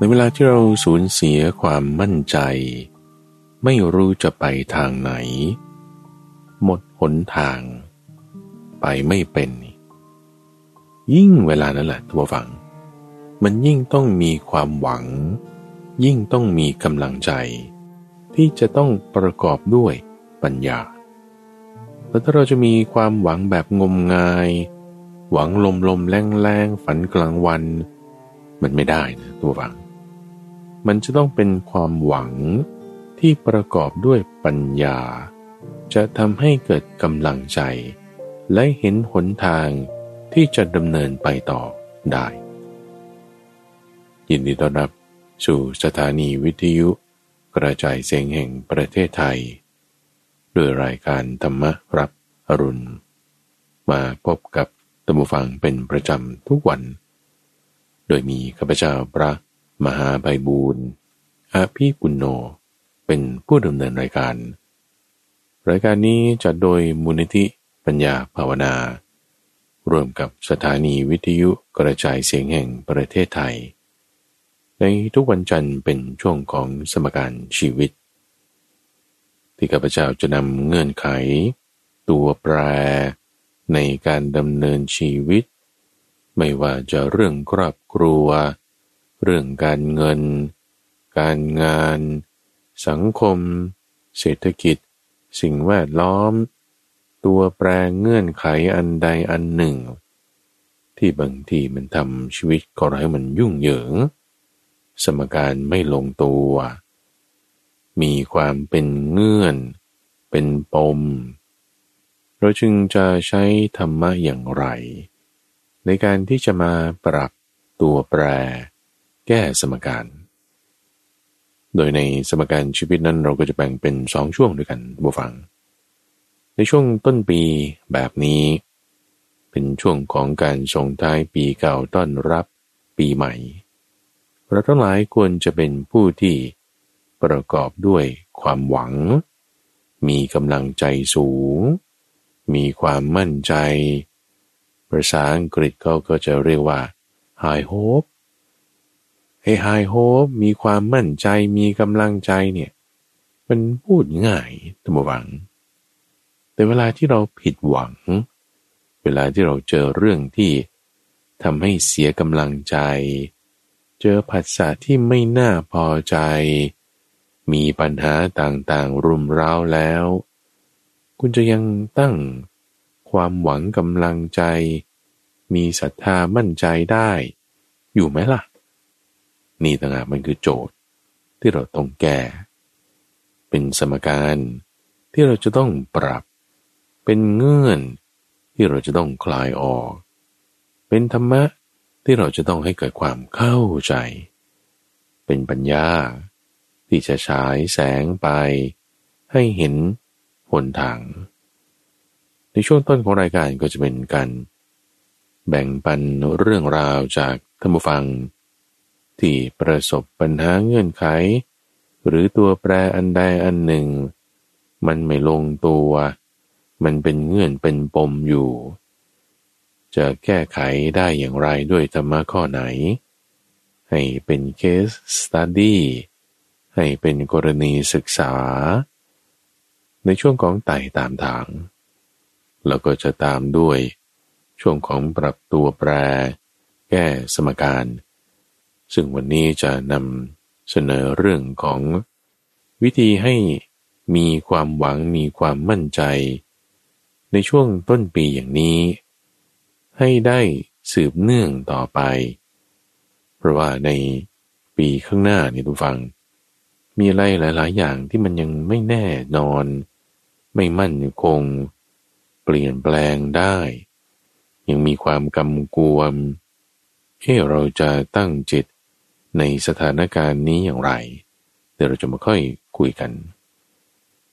ในเวลาที่เราสูญเสียความมั่นใจ ไม่รู้จะไปทางไหน หมดหนทาง ไปไม่เป็น ยิ่งเวลานั้นแหละตัวฝัง มันยิ่งต้องมีความหวัง ยิ่งต้องมีกำลังใจ ที่จะต้องประกอบด้วยปัญญาแล้วถ้าเราจะมีความหวังแบบงมงาย หวังลมลมแรงแรงฝันกลางวัน มันไม่ได้นะตัวหวัง มันจะต้องเป็นความหวังที่ประกอบด้วยปัญญา จะทำให้เกิดกำลังใจ และเห็นหนทางที่จะดำเนินไปต่อได้ ยินดีต้อนรับสู่สถานีวิทยุ กระจายเสียงแห่งประเทศไทยโดยรายการธรรมรับอรุณ มาพบกับตัมบูฟังเป็นประจำทุกวัน โดยมีข้าพเจ้าพระ มหาใบบูรณ์อาภีปุณโญเป็นผู้ดำเนินรายการ รายการนี้จัดโดยมูลนิธิปัญญาภาวนา ร่วมกับสถานีวิทยุกระจายเสียงแห่งประเทศไทย ในทุกวันจันทร์เป็นช่วงของสมการชีวิต ที่ข้าพเจ้าจะนำเงื่อนไข ตัวแปร ในการดำเนินชีวิต ไม่ว่าจะเรื่องครอบครัว เรื่องการเงิน การงาน สังคม เศรษฐกิจ สิ่งแวดล้อม ตัวแปรเงื่อนไขอันใดอันหนึ่ง ที่บางทีมันทำชีวิตก็ให้มันยุ่งเหยิง สมการไม่ลงตัว มีความเป็นเงื่อน เป็นปม เราจึงจะใช้ธรรมะอย่างไร ในการที่จะมาปรับตัวแปร แก้สมการ โดยในสมการชีวิตนั้นเราก็จะแบ่งเป็นสองช่วงด้วยกันบูฟัง ในช่วงต้นปีแบบนี้ เป็นช่วงของการส่งท้ายปีเก่าต้อนรับปีใหม่ เราทั้งหลายควรจะเป็นผู้ที่ประกอบด้วยความหวัง มีกำลังใจสูง มีความมั่นใจ ภาษาอังกฤษเขาก็จะเรียกว่า high hope ไอ้ high hope มีความมั่นใจมีกำลังใจเนี่ย มันพูดง่ายตัมหวัง แต่เวลาที่เราผิดหวัง เวลาที่เราเจอเรื่องที่ทำให้เสียกำลังใจ เจอผัสสะที่ไม่น่าพอใจ มีปัญหาต่างๆรุมเร้าแล้ว คุณจะยังตั้งความหวังกำลังใจ มีศรัทธามั่นใจได้ อยู่ไหมล่ะ นี่ต่างหากมันคือโจทย์ที่เราต้องแก้ เป็นสมการที่เราจะต้องปรับ เป็นเงื่อนที่เราจะต้องคลายออก เป็นธรรมะที่เราจะต้องให้เกิดความเข้าใจ เป็นปัญญาที่จะฉายแสงไป ให้เห็นหนทาง ในช่วงต้นของรายการก็จะเป็นการแบ่งปันเรื่องราวจากท่านผู้ฟัง ที่ประสบปัญหาเงื่อนไข หรือตัวแปรอันใดอันหนึ่ง มันไม่ลงตัว มันเป็นเงื่อนเป็นปมอยู่ จะแก้ไขได้อย่างไรด้วยธรรมะข้อไหน ให้เป็นเคสสตัดดี้ให้เป็นกรณีศึกษา ในช่วงของไต่ตามทาง แล้วก็จะตามด้วยช่วงของปรับตัวแปร แก้สมการ ซึ่งวันนี้จะนำเสนอเรื่องของวิธีให้มีความหวังมีความมั่นใจ ในช่วงต้นปีอย่างนี้ ให้ได้สืบเนื่องต่อไป เพราะว่าในปีข้างหน้านี่ทุกฟัง มีอะไรหลาย ๆ อย่างที่มันยังไม่แน่นอน ไม่มั่นคง เปลี่ยนแปลงได้ ยังมีความกำกวมเฮ้เราจะตั้งจิต ในสถานการณ์นี้อย่างไร เดี๋ยวเราจะมาค่อยคุยกัน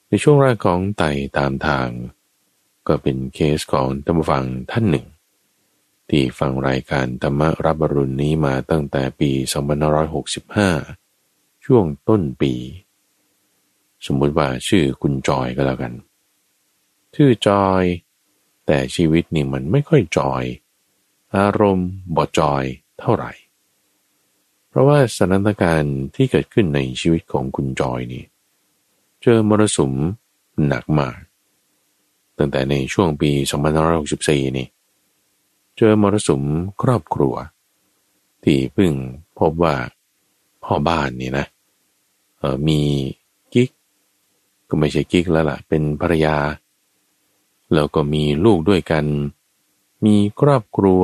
ในช่วงแรกของไต่ตามทาง ก็เป็นเคสของธรรมฟังท่านหนึ่ง ที่ฟังรายการธรรมรับบรุณนี้มาตั้งแต่ปี2565 ช่วงต้นปี สมมุติว่าชื่อคุณจอยก็แล้วกัน ชื่อจอย แต่ชีวิตนี่มันไม่ค่อยจอย อารมณ์บอจอยเท่าไหร่ ราะว่าสถานการณ์ที่เกิดขึ้นในชีวิตของคุณจอยนี่ เจอมรสุมหนักมาก ตั้งแต่ในช่วงปี2564 นี่ เจอมรสุมครอบครัว ที่เพิ่งพบว่าพ่อบ้านนี่นะออมีกิ๊ก ก็ไม่ใช่กิ๊กแล้วล่ะ เป็นภรรยา แล้วก็มีลูกด้วยกัน มีครอบครัว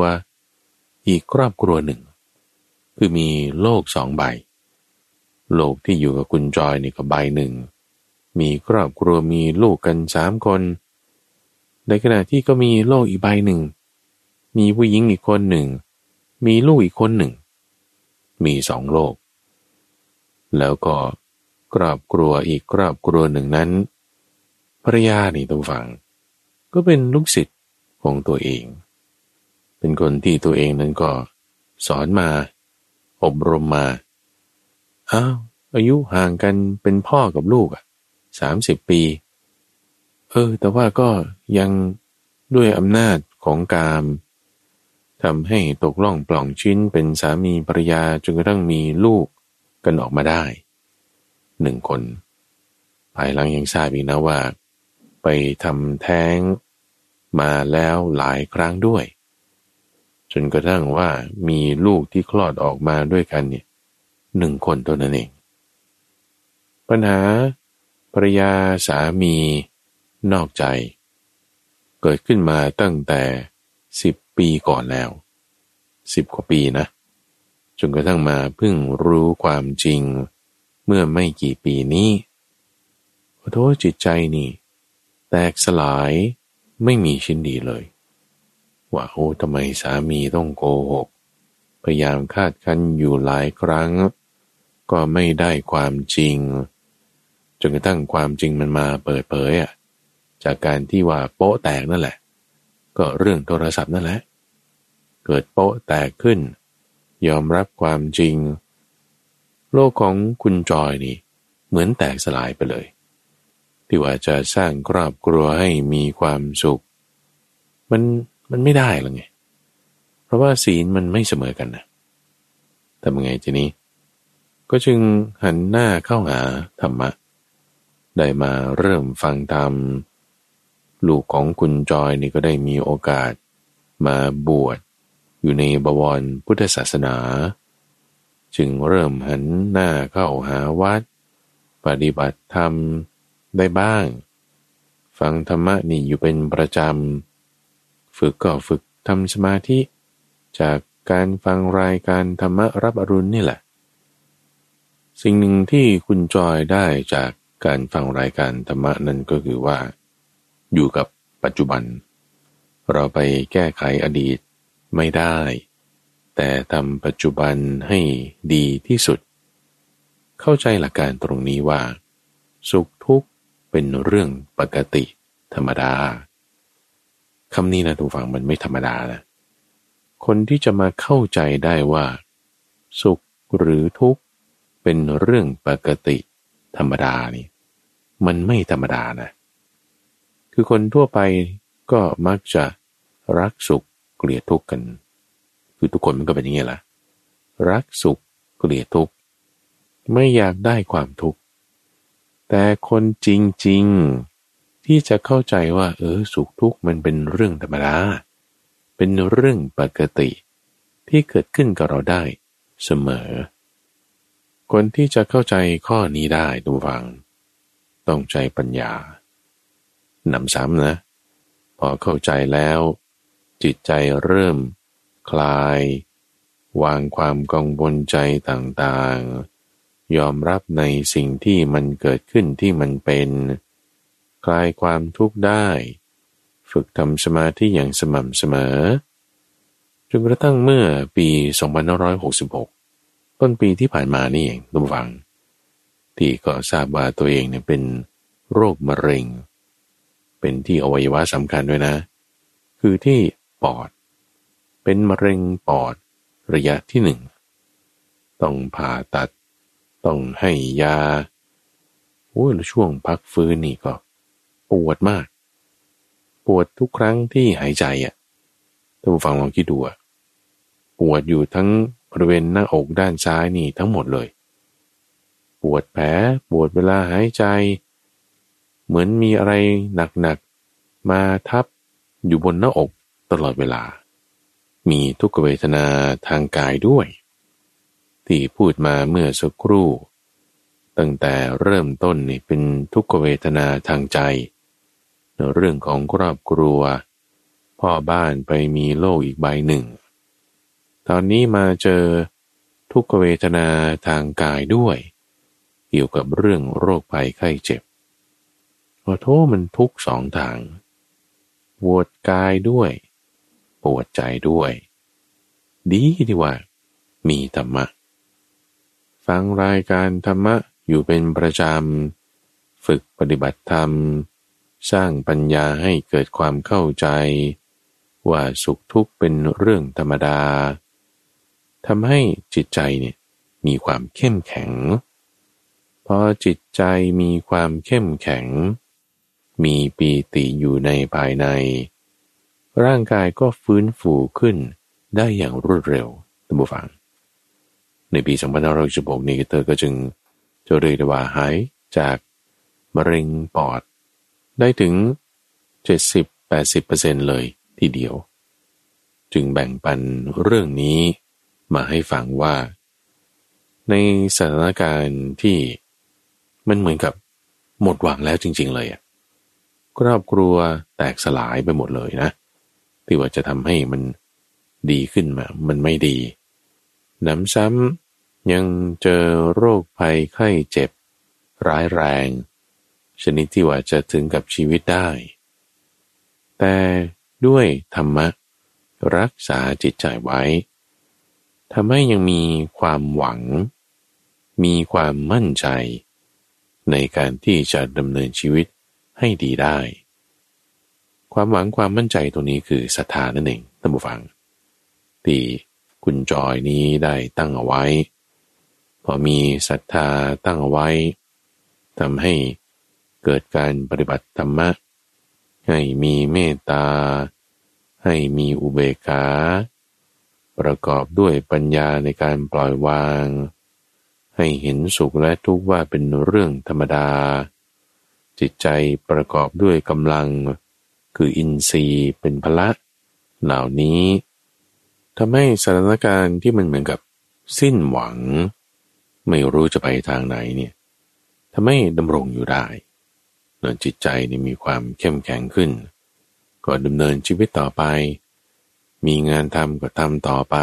อีกครอบครัวหนึ่ง คือมีโลกสองใบ โลกที่อยู่กับคุณจอยนี่ก็ใบหนึ่ง มีครอบครัวมีลูกกันสามคน ในขณะที่ก็มีโลกอีกใบหนึ่ง มีผู้หญิงอีกคนหนึ่ง มีลูกอีกคนหนึ่ง มีสองโลก แล้วก็ครอบครัวอีกครอบครัวหนึ่งนั้นภรรยานี่ต้องฟัง ก็เป็นลูกศิษย์ของตัวเอง เป็นคนที่ตัวเองนั้นก็สอนมา อบรมมาอ้าวอายุห่างกันเป็นพ่อกับลูกอะสามสิบปี เออ แต่ว่าก็ยังด้วยอำนาจของกามทำให้ตกล่องปล่องชิ้นเป็นสามีภรรยาจนกระทั่งมีลูกกันออกมาได้หนึ่งคน ภายหลังยังทราบอีกนะว่า ไปทำแท้งมาแล้วหลายครั้งด้วย จนกระทั่งว่ามีลูกที่คลอดออกมาด้วยกันเนี่ยหนึ่งคนตัวนั้นเอง ปัญหาภรรยาสามีนอกใจ เกิดขึ้นมาตั้งแต่สิบปีก่อนแล้วสิบกว่าปีนะจนกระทั่งมาเพิ่งรู้ความจริง เมื่อไม่กี่ปีนี้ขอโทษจิตใจนี่ แตกสลายไม่มีชิ้นดีเลย ว่าโอ้ทำไมสามีต้องโกหก พยายามคาดคันอยู่หลายครั้ง ก็ไม่ได้ความจริง จนกระทั่งความจริงมันมาเปิดเผยอะจากการที่ว่าโป๊ะแตกนั่นแหละ ก็เรื่องโทรศัพท์นั่นแหละ เกิดโป๊ะแตกขึ้น ยอมรับความจริง โลกของคุณจอยนี่ เหมือนแตกสลายไปเลย ที่ว่าจะสร้างครอบครัวให้มีความสุข มัน มันไม่ได้หรอไง เพราะว่าศีลมันไม่เสมอกันนะทำยังไงทีนี้ ก็จึงหันหน้าเข้าหาธรรมะ ได้มาเริ่มฟังธรรม ลูกของคุณจอยนี่ก็ได้มีโอกาสมาบวชอยู่ในบวรพุทธศาสนา จึงเริ่มหันหน้าเข้าหาวัด ปฏิบัติธรรมได้บ้าง ฟังธรรมะนี่อยู่เป็นประจำ ฝึกก็ฝึกทำสมาธิ จากการฟังรายการธรรมรับอรุณนี่แหละ สิ่งหนึ่งที่คุณจอยได้จากการฟังรายการธรรมะนั้นก็คือว่า อยู่กับปัจจุบัน เราไปแก้ไขอดีตไม่ได้ แต่ทำปัจจุบันให้ดีที่สุด เข้าใจหลักการตรงนี้ว่า สุขทุกข์เป็นเรื่องปกติธรรมดา คำนี้นะทุกฝังมันไม่ธรรมดานะ คนที่จะมาเข้าใจได้ว่า สุขหรือทุกข์เป็นเรื่องปกติธรรมดานี่ มันไม่ธรรมดานะ คือคนทั่วไปก็มักจะรักสุขเกลียดทุกข์กัน คือทุกคนมันก็เป็นอย่างนี้แหละรักสุขเกลียดทุกข์ไม่อยากได้ความทุกข์แต่คนจริง ที่จะเข้าใจว่า เออสุขทุกข์มันเป็นเรื่องธรรมดา เป็นเรื่องปกติ ที่เกิดขึ้นกับเราได้เสมอ คนที่จะเข้าใจข้อนี้ได้ดูฟัง ต้องใจปัญญาหนำซ้ำนะ พอเข้าใจแล้ว จิตใจเริ่ม คลาย วางความกังวลใจต่างๆ ยอมรับในสิ่งที่มันเกิดขึ้นที่มันเป็น คลายความทุกข์ได้ ฝึกทำสมาธิอย่างสม่ำเสมอจนกระทั่งเมื่อปี 2566 ต้นปีที่ผ่านมานี่เองทุกฝัง ที่ก็ทราบว่าตัวเองเนี่ยเป็นโรคมะเร็ง เป็นที่อวัยวะสำคัญด้วยนะ คือที่ปอด เป็นมะเร็งปอดระยะที่หนึ่ง ต้องผ่าตัด ต้องให้ยาโอ้ยช่วงพักฟื้นนี่ก็ ปวดมาก ปวดทุกครั้งที่หายใจอะท่านผู้ฟังลองคิดดูอะปวดอยู่ทั้งบริเวณหน้าอกด้านซ้ายนี่ทั้งหมดเลย ปวดแผลปวดเวลาหายใจ เหมือนมีอะไรหนักๆมาทับอยู่บนหน้าอกตลอดเวลา มีทุกขเวทนาทางกายด้วย ที่พูดมาเมื่อสักครู่ ตั้งแต่เริ่มต้นนี่เป็นทุกขเวทนาทางใจ เรื่องของครอบครัว พ่อบ้านไปมีโลกอีกใบหนึ่ง ตอนนี้มาเจอทุกเวทนาทางกายด้วย เกี่ยวกับเรื่องโรคภัยไข้เจ็บขอโทษมันทุกสองทางปวดกายด้วย ปวดใจด้วย ดีดีว่า มีธรรมะ ฟังรายการธรรมะอยู่เป็นประจำ ฝึกปฏิบัติธรรม สร้างปัญญาให้เกิดความเข้าใจ ว่าสุขทุกข์เป็นเรื่องธรรมดาทำให้จิตใจเนี่ยมีความเข้มแข็ง พอจิตใจมีความเข้มแข็ง มีปีติอยู่ในภายใน ร่างกายก็ฟื้นฟูขึ้นได้อย่างรวดเร็วท่านผู้ฟัง ในปี2516นี้เธอก็จึงจะเรียกว่าหายจากมะเร็งปอด ได้ถึง 70-80%เลยทีเดียว จึงแบ่งปันเรื่องนี้มาให้ฟังว่า ในสถานการณ์ที่มันเหมือนกับหมดหวังแล้วจริง ๆ เลยอะครอบครัวแตกสลายไปหมดเลยนะ ที่ว่าจะทำให้มันดีขึ้นมา มันไม่ดี น้ำซ้ำยังเจอโรคภัยไข้เจ็บ ร้ายแรง ชนิดที่ว่าจะถึงกับชีวิตได้ แต่ด้วยธรรมะรักษาจิตใจไว้ทำให้ยังมีความหวัง มีความมั่นใจ ในการที่จะดำเนินชีวิตให้ดีได้ ความหวังความมั่นใจตรงนี้คือศรัทธานั่นเองท่านผู้ฟัง ที่คุณจอยนี้ได้ตั้งเอาไว้ พอมีศรัทธาตั้งเอาไว้ทำให้ เกิดการปฏิบัติธรรมะ ให้มีเมตตา ให้มีอุเบกขา ประกอบด้วยปัญญาในการปล่อยวาง ให้เห็นสุขและทุกข์ว่าเป็นเรื่องธรรมดา จิตใจประกอบด้วยกำลัง คืออินทรีย์เป็นพละเหล่านี้ทำให้สถานการณ์ที่มันเหมือนกับสิ้นหวัง ไม่รู้จะไปทางไหนเนี่ยทำให้ดำรงอยู่ได้ จิตใจนี่มีความเข้มแข็งขึ้น ก็ดำเนินชีวิตต่อไป มีงานทำก็ทำต่อไป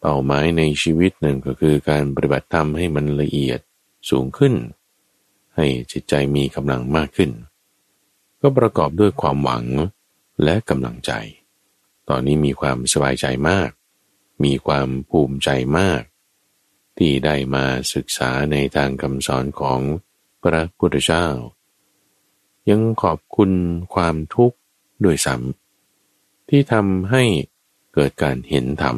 เป้าหมายในชีวิตหนึ่งก็คือการปฏิบัติธรรมให้มันละเอียดสูงขึ้น ให้จิตใจมีกำลังมากขึ้น ก็ประกอบด้วยความหวังและกำลังใจ ตอนนี้มีความสบายใจมาก มีความภูมิใจมาก ที่ได้มาศึกษาในทางคำสอนของพระพุทธเจ้า ยังขอบคุณความทุกข์ด้วยซ้ำที่ทำให้เกิดการเห็นธรรม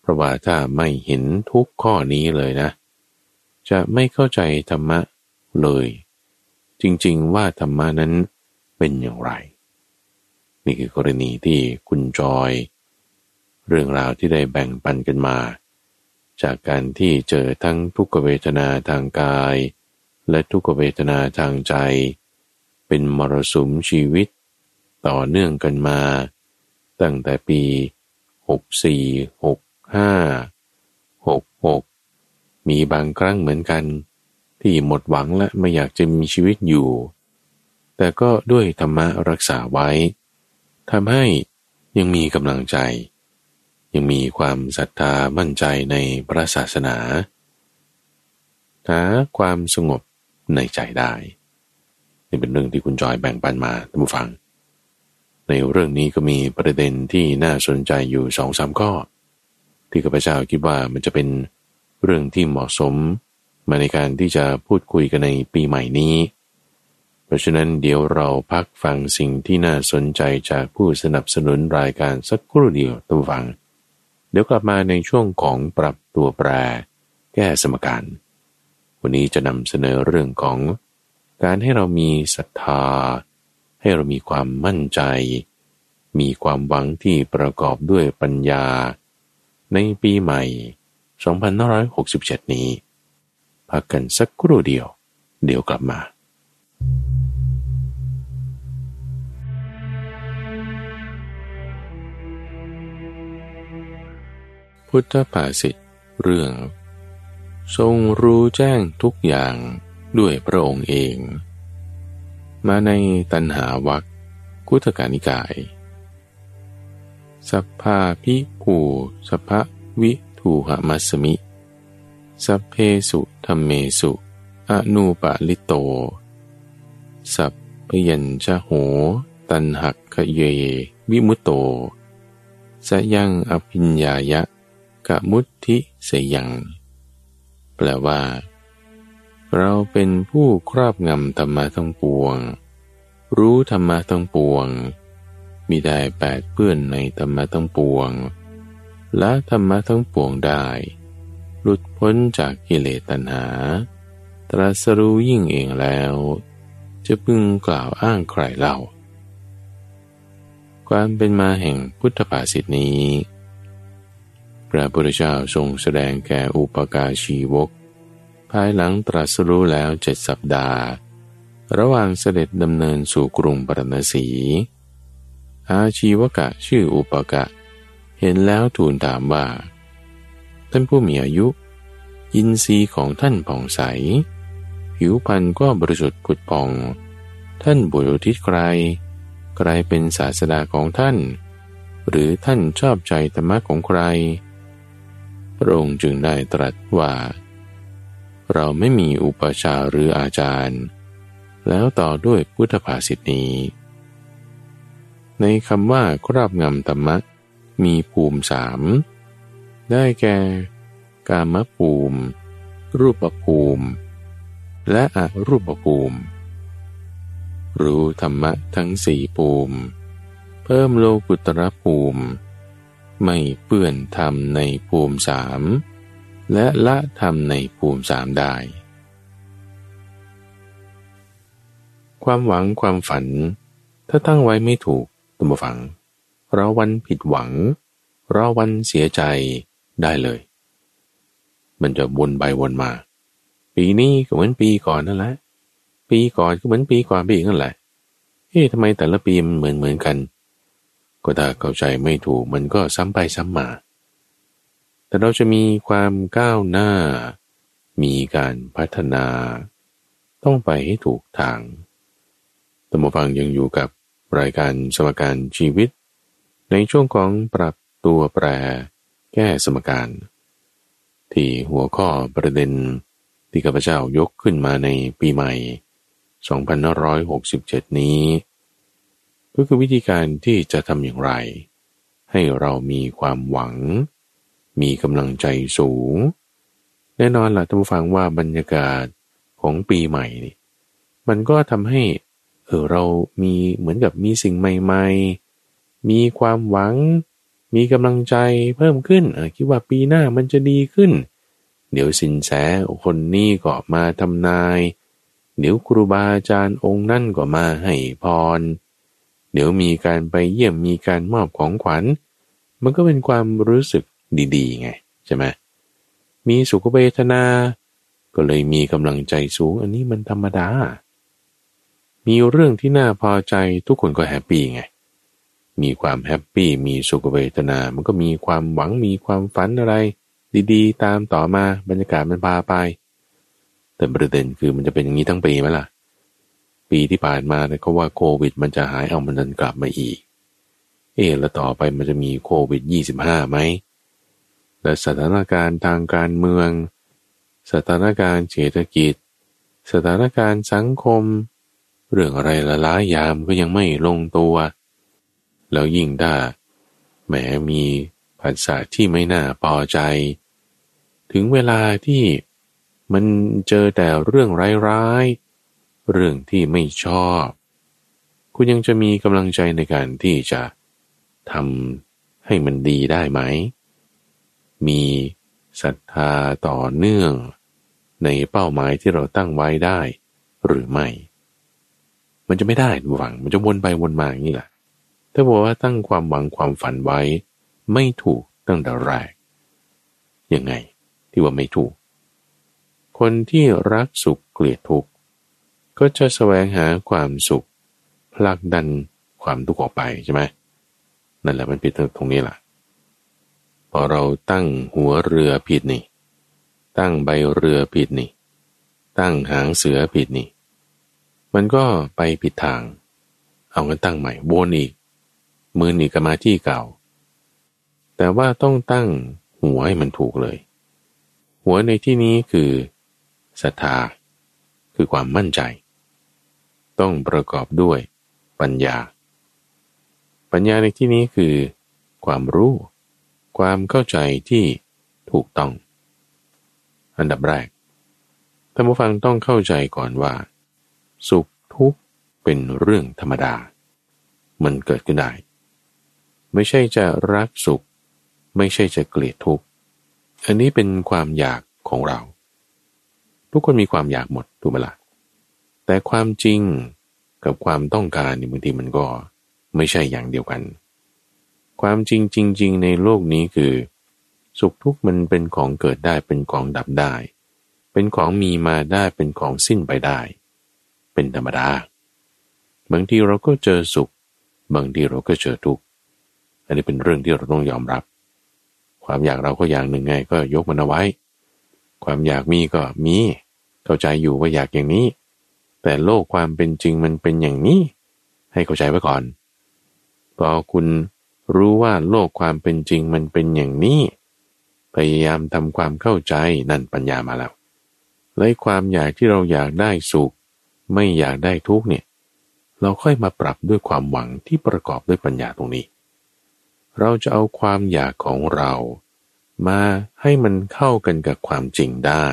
เพราะว่าถ้าไม่เห็นทุกข้อนี้เลยนะ จะไม่เข้าใจธรรมะเลย จริงๆว่าธรรมานั้นเป็นอย่างไร นี่คือกรณีที่คุณจอย เรื่องราวที่ได้แบ่งปันกันมา จากการที่เจอทั้งทุกขเวทนาทางกาย และทุกขเวทนาทางใจ เป็นมรสุมชีวิต ต่อเนื่องกันมา ตั้งแต่ปี 64 65 66 มีบางครั้งเหมือนกัน ที่หมดหวังและไม่อยากจะมีชีวิตอยู่ แต่ก็ด้วยธรรมะรักษาไว้ทำให้ยังมีกำลังใจ ยังมีความศรัทธามั่นใจในพระศาสนาหาความสงบในใจได้ นี่เป็นเรื่องที่คุณจอยแบ่งปันมาท่านผู้ฟัง ในเรื่องนี้ก็มีประเด็นที่น่าสนใจอยู่สองสามข้อ ที่ข้าพเจ้าคิดว่ามันจะเป็นเรื่องที่เหมาะสมมาในการที่จะพูดคุยกันในปีใหม่นี้ เพราะฉะนั้นเดี๋ยวเราพักฟังสิ่งที่น่าสนใจจากผู้สนับสนุนรายการสักครู่เดียวตัวฟัง เดี๋ยวกลับมาในช่วงของปรับตัวแปร แก้สมการ วันนี้จะนำเสนอเรื่องของ การให้เรามีศรัทธา ให้เรามีความมั่นใจ มีความหวังที่ประกอบด้วยปัญญา ในปีใหม่ 2567 นี้ พักกันสักครู่เดียว เดี๋ยวกลับมาพุทธภาษิตเรื่อง ทรงรู้แจ้งทุกอย่าง ด้วยพระองค์เอง มาในตันหาวักคุตการนิกาย สัพพาพิผูสัพพวิถูหมัสมิ สัพเพสุธรรมเมสุอนุปาลิโต สัพพยัญชะโห ตันหักขเย วิมุตโต สยังอภิญญายะกะมุทิเสยัง แปลว่า เราเป็นผู้ครอบงำธรรมะทั้งปวง รู้ธรรมะทั้งปวงมิได้แปดเปื้อนในธรรมะทั้งปวง และธรรมะทั้งปวงได้ หลุดพ้นจากกิเลสตัณหา ตรัสรู้ยิ่งเองแล้ว จะพึงกล่าวอ้างใครเล่า ความเป็นมาแห่งพุทธภาษิตนี้ พระพุทธเจ้าทรงแสดงแก่อุปการชีวก ภายหลังตรัสรู้แล้วเจ็ดสัปดาห์ ระหว่างเสด็จดำเนินสู่กรุงปรณสี อาชีวกะชื่ออุปกะ เห็นแล้วทูลถามว่า ท่านผู้มีอายุ อินทรีย์ของท่านผ่องใส ผิวพรรณก็บริสุทธิ์ผุดผ่อง ท่านบุรุษทิศใคร ใครเป็นศาสดาของท่าน หรือท่านชอบใจธรรมะของใคร พระองค์จึงได้ตรัสว่า เราไม่มีอุปชาหรืออาจารย์ แล้วต่อด้วยพุทธภาษิตนี้ ในคำว่าครอบงำธรรมะมีภูมิสามได้แก่กามภูมิ รูปภูมิ และอรูปภูมิ รู้ธรรมะทั้งสี่ภูมิ เพิ่มโลกุตรภูมิ ไม่เปื้อนธรรมในภูมิสาม และละธรรมในภูมิสามได้ ความหวังความฝัน ถ้าตั้งไว้ไม่ถูกตัมฟังเราวันผิดหวังเราวันเสียใจได้เลย มันจะวนไปวนมา ปีนี้ก็เหมือนปีก่อนนั่นแหละ ปีก่อนก็เหมือนปีก่อนปีนั่นแหละเอ๊ะทำไมแต่ละปีมันเหมือนเหมือนกัน ก็ถ้าเข้าใจไม่ถูกมันก็ซ้ำไปซ้ำมา แต่เราจะมีความก้าวหน้า มีการพัฒนา ต้องไปให้ถูกทางตัมฟังยังอยู่กับรายการสมการชีวิต ในช่วงของปรับตัวแปร แก้สมการ ที่หัวข้อประเด็นที่ข้าพเจ้ายกขึ้นมาในปีใหม่ 2567 นี้ ก็คือวิธีการที่จะทำอย่างไร ให้เรามีความหวัง มีกำลังใจสูง แน่นอนล่ะท่านผู้ฟังว่าบรรยากาศของปีใหม่นี่มันก็ทำให้เออเรามีเหมือนกับมีสิ่งใหม่ ๆ มีความหวัง มีกำลังใจเพิ่มขึ้นออคิดว่าปีหน้ามันจะดีขึ้น เดี๋ยวสินแสคนนี้ก็มาทำนาย เดี๋ยวครูบาอาจารย์องค์นั่นก็มาให้พร เดี๋ยวมีการไปเยี่ยมมีการมอบของขวัญ มันก็เป็นความรู้สึก ดีๆไงใช่ไหมมีสุขเวทนา ก็เลยมีกำลังใจสูง อันนี้มันธรรมดา มีเรื่องที่น่าพอใจทุกคนก็ happy ไง มีความ happy มีสุขเวทนา มันก็มีความหวังมีความฝันอะไร ดีๆ ตามต่อมาบรรยากาศมันพาไป แต่ประเด็นคือมันจะเป็นอย่างนี้ทั้งปีไหมล่ะ ปีที่ผ่านมาเนี่ยเขาว่าโควิด มันจะหายเอามันดันกลับมาอีก เออแล้วต่อไปมันจะมีโควิดยี่สิบห้าไหม และสถานการณ์ทางการเมือง สถานการณ์เศรษฐกิจ สถานการณ์สังคม เรื่องอะไรละล้ายามก็ยังไม่ลงตัว แล้วยิ่งถ้าแหมมีภาษาที่ไม่น่าพอใจ ถึงเวลาที่มันเจอแต่เรื่องร้ายๆ เรื่องที่ไม่ชอบ คุณยังจะมีกำลังใจในการที่จะทำให้มันดีได้ไหม มีศรัทธาต่อเนื่อง ในเป้าหมายที่เราตั้งไว้ได้หรือไม่ มันจะไม่ได้หวัง มันจะวนไปวนมาอย่างนี้แหละ ถ้าบอกว่าตั้งความหวังความฝันไว้ ไม่ถูกตั้งแต่แรก ยังไงที่ว่าไม่ถูก คนที่รักสุขเกลียดทุกข์ก็จะแสวงหาความสุขผลักดันความทุกข์ออกไปใช่ไหมนั่นแหละมันผิดตรงนี้แหละ พอเราตั้งหัวเรือผิดนี่ ตั้งใบเรือผิดนี่ ตั้งหางเสือผิดนี่ มันก็ไปผิดทาง เอางินตั้งใหม่วนอีก มือหนีกมาที่เก่า แต่ว่าต้องตั้งหัวให้มันถูกเลย หัวในที่นี้คือศรัทธา คือความมั่นใจ ต้องประกอบด้วยปัญญา ปัญญาในที่นี้คือความรู้ ความเข้าใจที่ถูกต้อง อันดับแรกท่านผู้ฟังต้องเข้าใจก่อนว่า สุขทุกข์เป็นเรื่องธรรมดา มันเกิดขึ้นได้ ไม่ใช่จะรักสุข ไม่ใช่จะเกลียดทุกข์ อันนี้เป็นความอยากของเรา ทุกคนมีความอยากหมดถูกไหมละ่ะแต่ความจริงกับความต้องการบางทีมันก็ไม่ใช่อย่างเดียวกัน ความจริงจริง ๆ ในโลกนี้คือ สุขทุกข์มันเป็นของเกิดได้เป็นของดับได้ เป็นของมีมาได้เป็นของสิ้นไปได้ เป็นธรรมดา บางทีเราก็เจอสุข บางทีเราก็เจอทุกข์อันนี้เป็นเรื่องที่เราต้องยอมรับ ความอยากเราก็อย่างหนึ่งไงก็ยกมันเอาไว้ ความอยากมีก็มี เข้าใจอยู่ว่าอยากอย่างนี้ แต่โลกความเป็นจริงมันเป็นอย่างนี้ ให้เข้าใจไว้ก่อนพอคุณ รู้ว่าโลกความเป็นจริงมันเป็นอย่างนี้ พยายามทำความเข้าใจนั่นปัญญามาแล้วและความอยากที่เราอยากได้สุข ไม่อยากได้ทุกเนี่ย เราค่อยมาปรับด้วยความหวังที่ประกอบด้วยปัญญาตรงนี้ เราจะเอาความอยากของเรา มาให้มันเข้ากันกับความจริงได้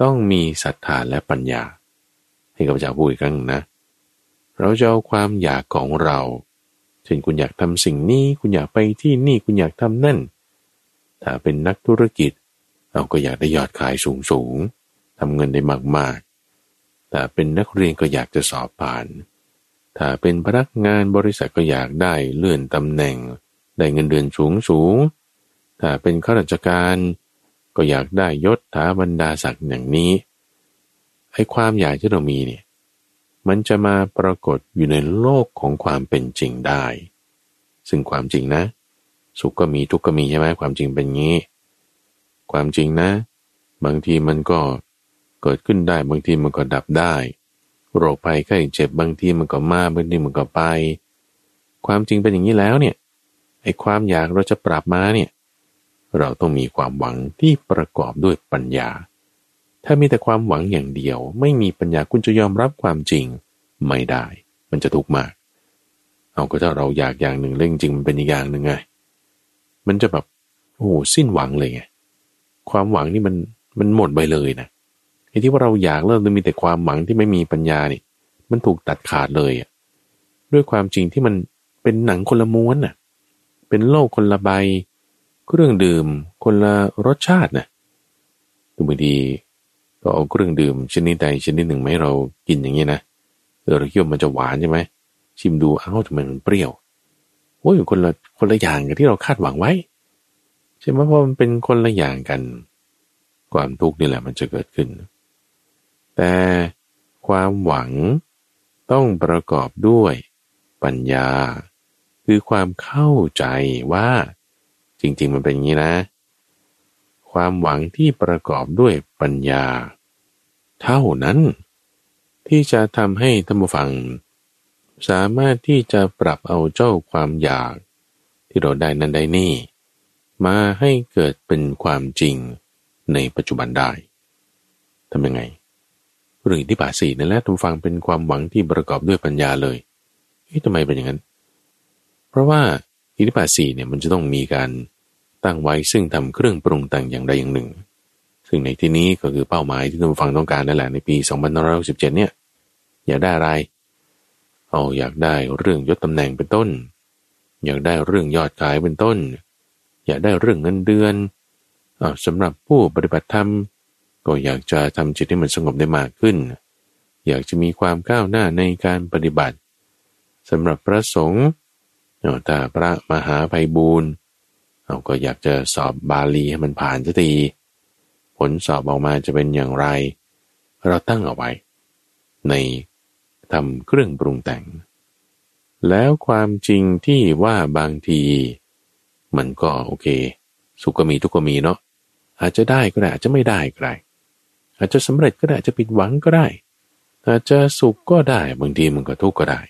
ต้องมีศรัทธาและปัญญา ให้กับเจ้าพูดอีกครั้งนะ เราจะเอาความอยากของเรา เช่นคุณอยากทำสิ่งนี้ คุณอยากไปที่นี่คุณอยากทำนั่น ถ้าเป็นนักธุรกิจ เราก็อยากได้ยอดขายสูงสูงทำเงินได้มากๆ แต่เป็นนักเรียนก็อยากจะสอบผ่าน ถ้าเป็นพนักงานบริษัทก็อยากได้เลื่อนตำแหน่ง ได้เงินเดือนสูงสูง ถ้าเป็นข้าราชการก็อยากได้ยศถาบรรดาศักดิ์อย่างนี้ไอ้ความอยากที่เรามีเนี่ย มันจะมาปรากฏอยู่ในโลกของความเป็นจริงได้ ซึ่งความจริงนะ สุขก็มีทุกข์ก็มีใช่ไหมความจริงเป็นงี้ ความจริงนะ บางทีมันก็เกิดขึ้นได้บางทีมันก็ดับได้ โรคภัยไข้เจ็บบางทีมันก็มาบางทีมันก็ไป ความจริงเป็นอย่างนี้แล้วเนี่ยไอ้ความอยากเราจะปรับมาเนี่ยเราต้องมีความหวังที่ประกอบด้วยปัญญา ถ้ามีแต่ความหวังอย่างเดียว ไม่มีปัญญาคุณจะยอมรับความจริงไม่ได้ มันจะทุกข์มาก เอาก็ถ้าเราอยากอย่างหนึ่งเร่งจริงมันเป็นอีกอย่างหนึ่งไง มันจะแบบโอ้สิ้นหวังเลยไงความหวังนี่มันมันหมดไปเลยนะไอ้ที่ว่าเราอยากเริ่มมีแต่ความหวังที่ไม่มีปัญญานี่ มันถูกตัดขาดเลยอะด้วยความจริงที่มันเป็นหนังคนละม้วนน่ะ เป็นโลกคนละใบเครื่องดื่มคนละรสชาตินะบางที ก็เอาเครื่องดื่มชนิดใดชนิดหนึ่งมาให้เรากินอย่างนี้นะเออเราคิดว่ามันจะหวานใช่ไหมชิมดูอ้าวทำไมมันเปรี้ยวโอ้ยคนละคนละอย่างกับที่เราคาดหวังไว้ใช่ไหมเพราะมันเป็นคนละอย่างกัน ความทุกข์นี่แหละมันจะเกิดขึ้น แต่ความหวังต้องประกอบด้วยปัญญา คือความเข้าใจว่าจริง ๆ มันเป็นอย่างนี้นะ ความหวังที่ประกอบด้วยปัญญา เท่านั้น ที่จะทำให้ท่านผู้ฟัง สามารถที่จะปรับเอาเจ้าความอยาก ที่เราได้นั้นได้นี่ มาให้เกิดเป็นความจริงในปัจจุบันได้ทำยังไงเรื่องที่ป่าสีนั่นแหละท่านฟังเป็นความหวังที่ประกอบด้วยปัญญาเลยเฮ้ยทำไมเป็นอย่างนั้น เพราะว่าอิทธิบาสีเนี่ยมันจะต้องมีการตั้งไว้ซึ่งทำเครื่องปรุงแต่งอย่างใดอย่างหนึ่ง ซึ่งในที่นี้ก็คือเป้าหมายที่ท่านฟังต้องการนั่นแหละในปี2567เนี่ย อยากได้อะไร เอาอยากได้เรื่องยศตำแหน่งเป็นต้น อยากได้เรื่องยอดขายเป็นต้น อยากได้เรื่องเงินเดือนอสำหรับผู้ปฏิบัติธรรม ก็อยากจะทำจิตให้มันสงบได้มากขึ้น อยากจะมีความก้าวหน้าในการปฏิบัติสำหรับพระสงฆ์ถ้าพระมหาภัยบูรณ์เราก็อยากจะสอบบาลีให้มันผ่านสักที ลสอบออกมาจะเป็นอย่างไร เราตั้งเอาไว้ ในทำเครื่องปรุงแต่ง แล้วความจริงที่ว่าบางที มันก็โอเค สุขก็มีทุกข์ก็มีเนาะอาจจะได้ก็ได้อาจจะไม่ได้ก็ได้อาจจะสำเร็จก็ได้อาจจะผิดหวังก็ได้ อาจจะสุขก็ได้บางทีมันก็ทุกข์ก็ได้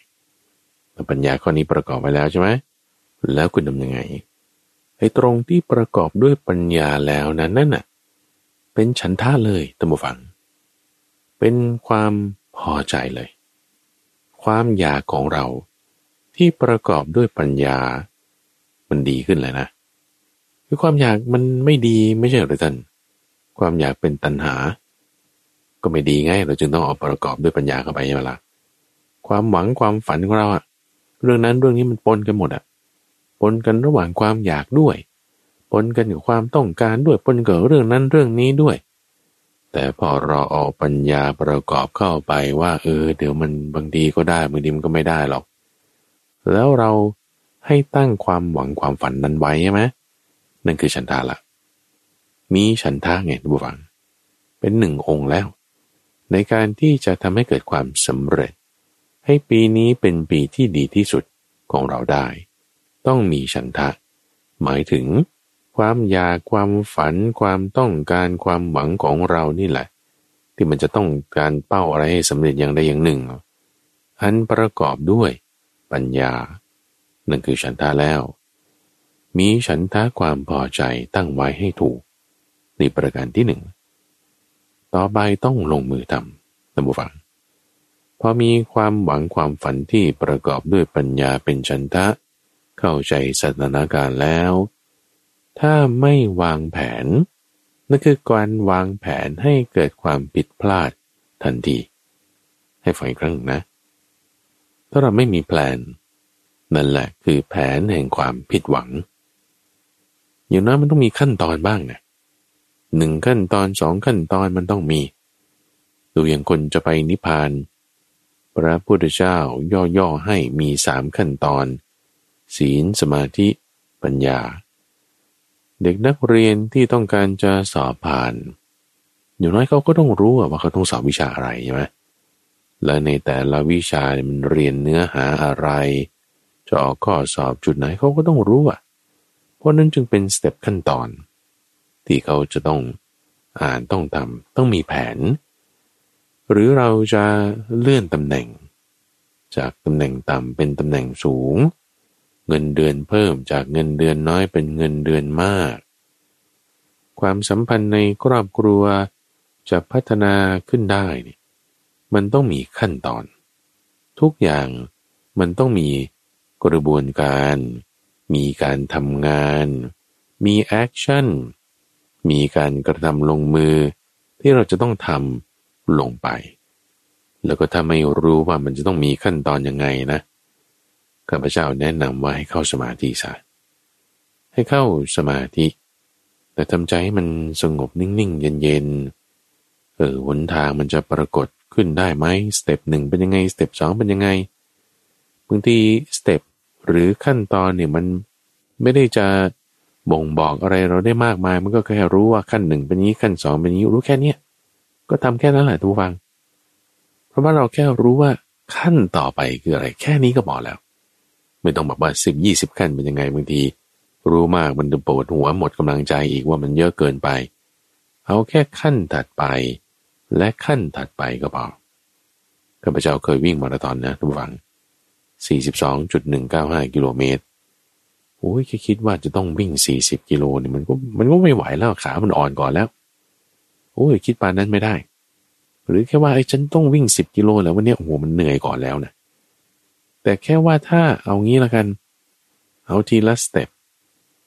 ปัญญาข้อนี้ประกอบไว้แล้วใช่ไหมแล้วคุณทำยังไงไอ้ตรงที่ประกอบด้วยปัญญาแล้วนั้นนั่นน่ะ เป็นฉันท่าเลยตัมบูฟัง เป็นความพอใจเลย ความอยากของเราที่ประกอบด้วยปัญญา มันดีขึ้นเลยนะ คือความอยากมันไม่ดีไม่ใช่หรือท่านความอยากเป็นตัณหา ก็ไม่ดีไง เราจึงต้องเอาประกอบด้วยปัญญาเข้าไปใช่ไหมล่ะความหวังความฝันของเราอะเรื่องนั้นเรื่องนี้มันปนกันหมดอะปนกันระหว่างความอยากด้วย นกันกับความต้องการด้วยปนกับเรื่องนั้นเรื่องนี้ด้วย แต่พอเราเอาปัญญาประกอบเข้าไปว่า เออ เดี๋ยวมันบางทีก็ได้บางทีมันก็ไม่ได้หรอก แล้วเราให้ตั้งความหวังความฝันนั้นไว้ใช่ไหมนั่นคือฉันทาละมีฉันทาไงทุกฝัง เป็นหนึ่งองค์แล้ว ในการที่จะทำให้เกิดความสำเร็จ ให้ปีนี้เป็นปีที่ดีที่สุดของเราได้ ต้องมีฉันทะ หมายถึง ความอยากความฝัน ความต้องการความหวังของเรานี่แหละ ที่มันจะต้องการเป้าอะไรให้สำเร็จอย่างใดอย่างหนึ่ง อันประกอบด้วย ปัญญา นั่นคือฉันทาแล้ว มีฉันทาความพอใจตั้งไว้ให้ถูกนี่ประการที่หนึ่งต่อไปต้องลงมือทำตัมบูฟัง พอมีความหวังความฝันที่ประกอบด้วยปัญญาเป็นฉันทะ เข้าใจสถานการณ์แล้ว ถ้าไม่วางแผน นั่นคือการวางแผนให้เกิดความผิดพลาดทันที ให้ฟังอีกครั้งนะ ถ้าเราไม่มีแผนนั่นแหละคือแผนแห่งความผิดหวัง อย่างนั้นมันต้องมีขั้นตอนบ้างนะหนึ่งขั้นตอนสองขั้นตอนมันต้องมี ดูอย่างคนจะไปนิพพาน พระพุทธเจ้าย่อๆให้มีสามขั้นตอน ศีลสมาธิ ปัญญา เด็กนักเรียนที่ต้องการจะสอบผ่าน อยู่น้อยเขาก็ต้องรู้ว่าเขาต้องสอบวิชาอะไรใช่ไหมและในแต่ละวิชามันเรียนเนื้อหาอะไร จะออกข้อสอบจุดไหนเขาก็ต้องรู้อะ เพราะนั้นจึงเป็นสเต็ปขั้นตอน ที่เขาจะต้องอ่านต้องทำต้องมีแผน หรือเราจะเลื่อนตำแหน่ง จากตำแหน่งต่ำเป็นตำแหน่งสูง เงินเดือนเพิ่มจากเงินเดือนน้อยเป็นเงินเดือนมาก ความสัมพันธ์ในครอบครัวจะพัฒนาขึ้นได้นี่มันต้องมีขั้นตอน ทุกอย่างมันต้องมีกระบวนการ มีการทำงาน มี action มีการกระทำลงมือ ที่เราจะต้องทำลงไป แล้วก็ถ้าไม่รู้ว่ามันจะต้องมีขั้นตอนยังไงนะ ข้าพเจ้าแนะนำว่าให้เข้าสมาธิซะให้เข้าสมาธิ แต่ทำใจให้มันสงบนิ่งๆ เย็นๆ เออหนทางมันจะปรากฏขึ้นได้ไหม step หนึ่งเป็นยังไง step สองเป็นยังไงบางที step หรือขั้นตอนเนี่ยมันไม่ได้จะบ่งบอกอะไรเราได้มากมาย มันก็แค่รู้ว่าขั้นหนึ่งเป็นนี้ขั้นสองเป็นนี้รู้แค่เนี้ยก็ทำแค่นั้นแหละท่านผู้ฟัง เพราะว่าเราแค่รู้ว่าขั้นต่อไปคืออะไร แค่นี้ก็พอแล้ว ไม่ต้องบอกว่าสิบยี่สิบขั้นเป็นยังไงบางที รู้มากมันจะปวดหัวหมดกำลังใจอีกว่ามันเยอะเกินไป เอาแค่ขั้นถัดไป และขั้นถัดไปก็พอข้าพเจ้าเคยวิ่งมาราธอนนะทุกฝัง 42.195 กิโลเมตร โอ้ยแค่คิดว่าจะต้องวิ่ง 40 กิโลเนี่ยมันก็มันก็ไม่ไหวแล้วขา มันอ่อนก่อนแล้ว โอ้ยคิดปานนั้นไม่ได้ หรือแค่ว่าไอ้ฉันต้องวิ่ง 10 กิโลแล้ววันนี้โอ้โหมันเหนื่อยก่อนแล้วนะ แต่แค่ว่าถ้าเอางี้ละกัน เอาทีละสเต็ป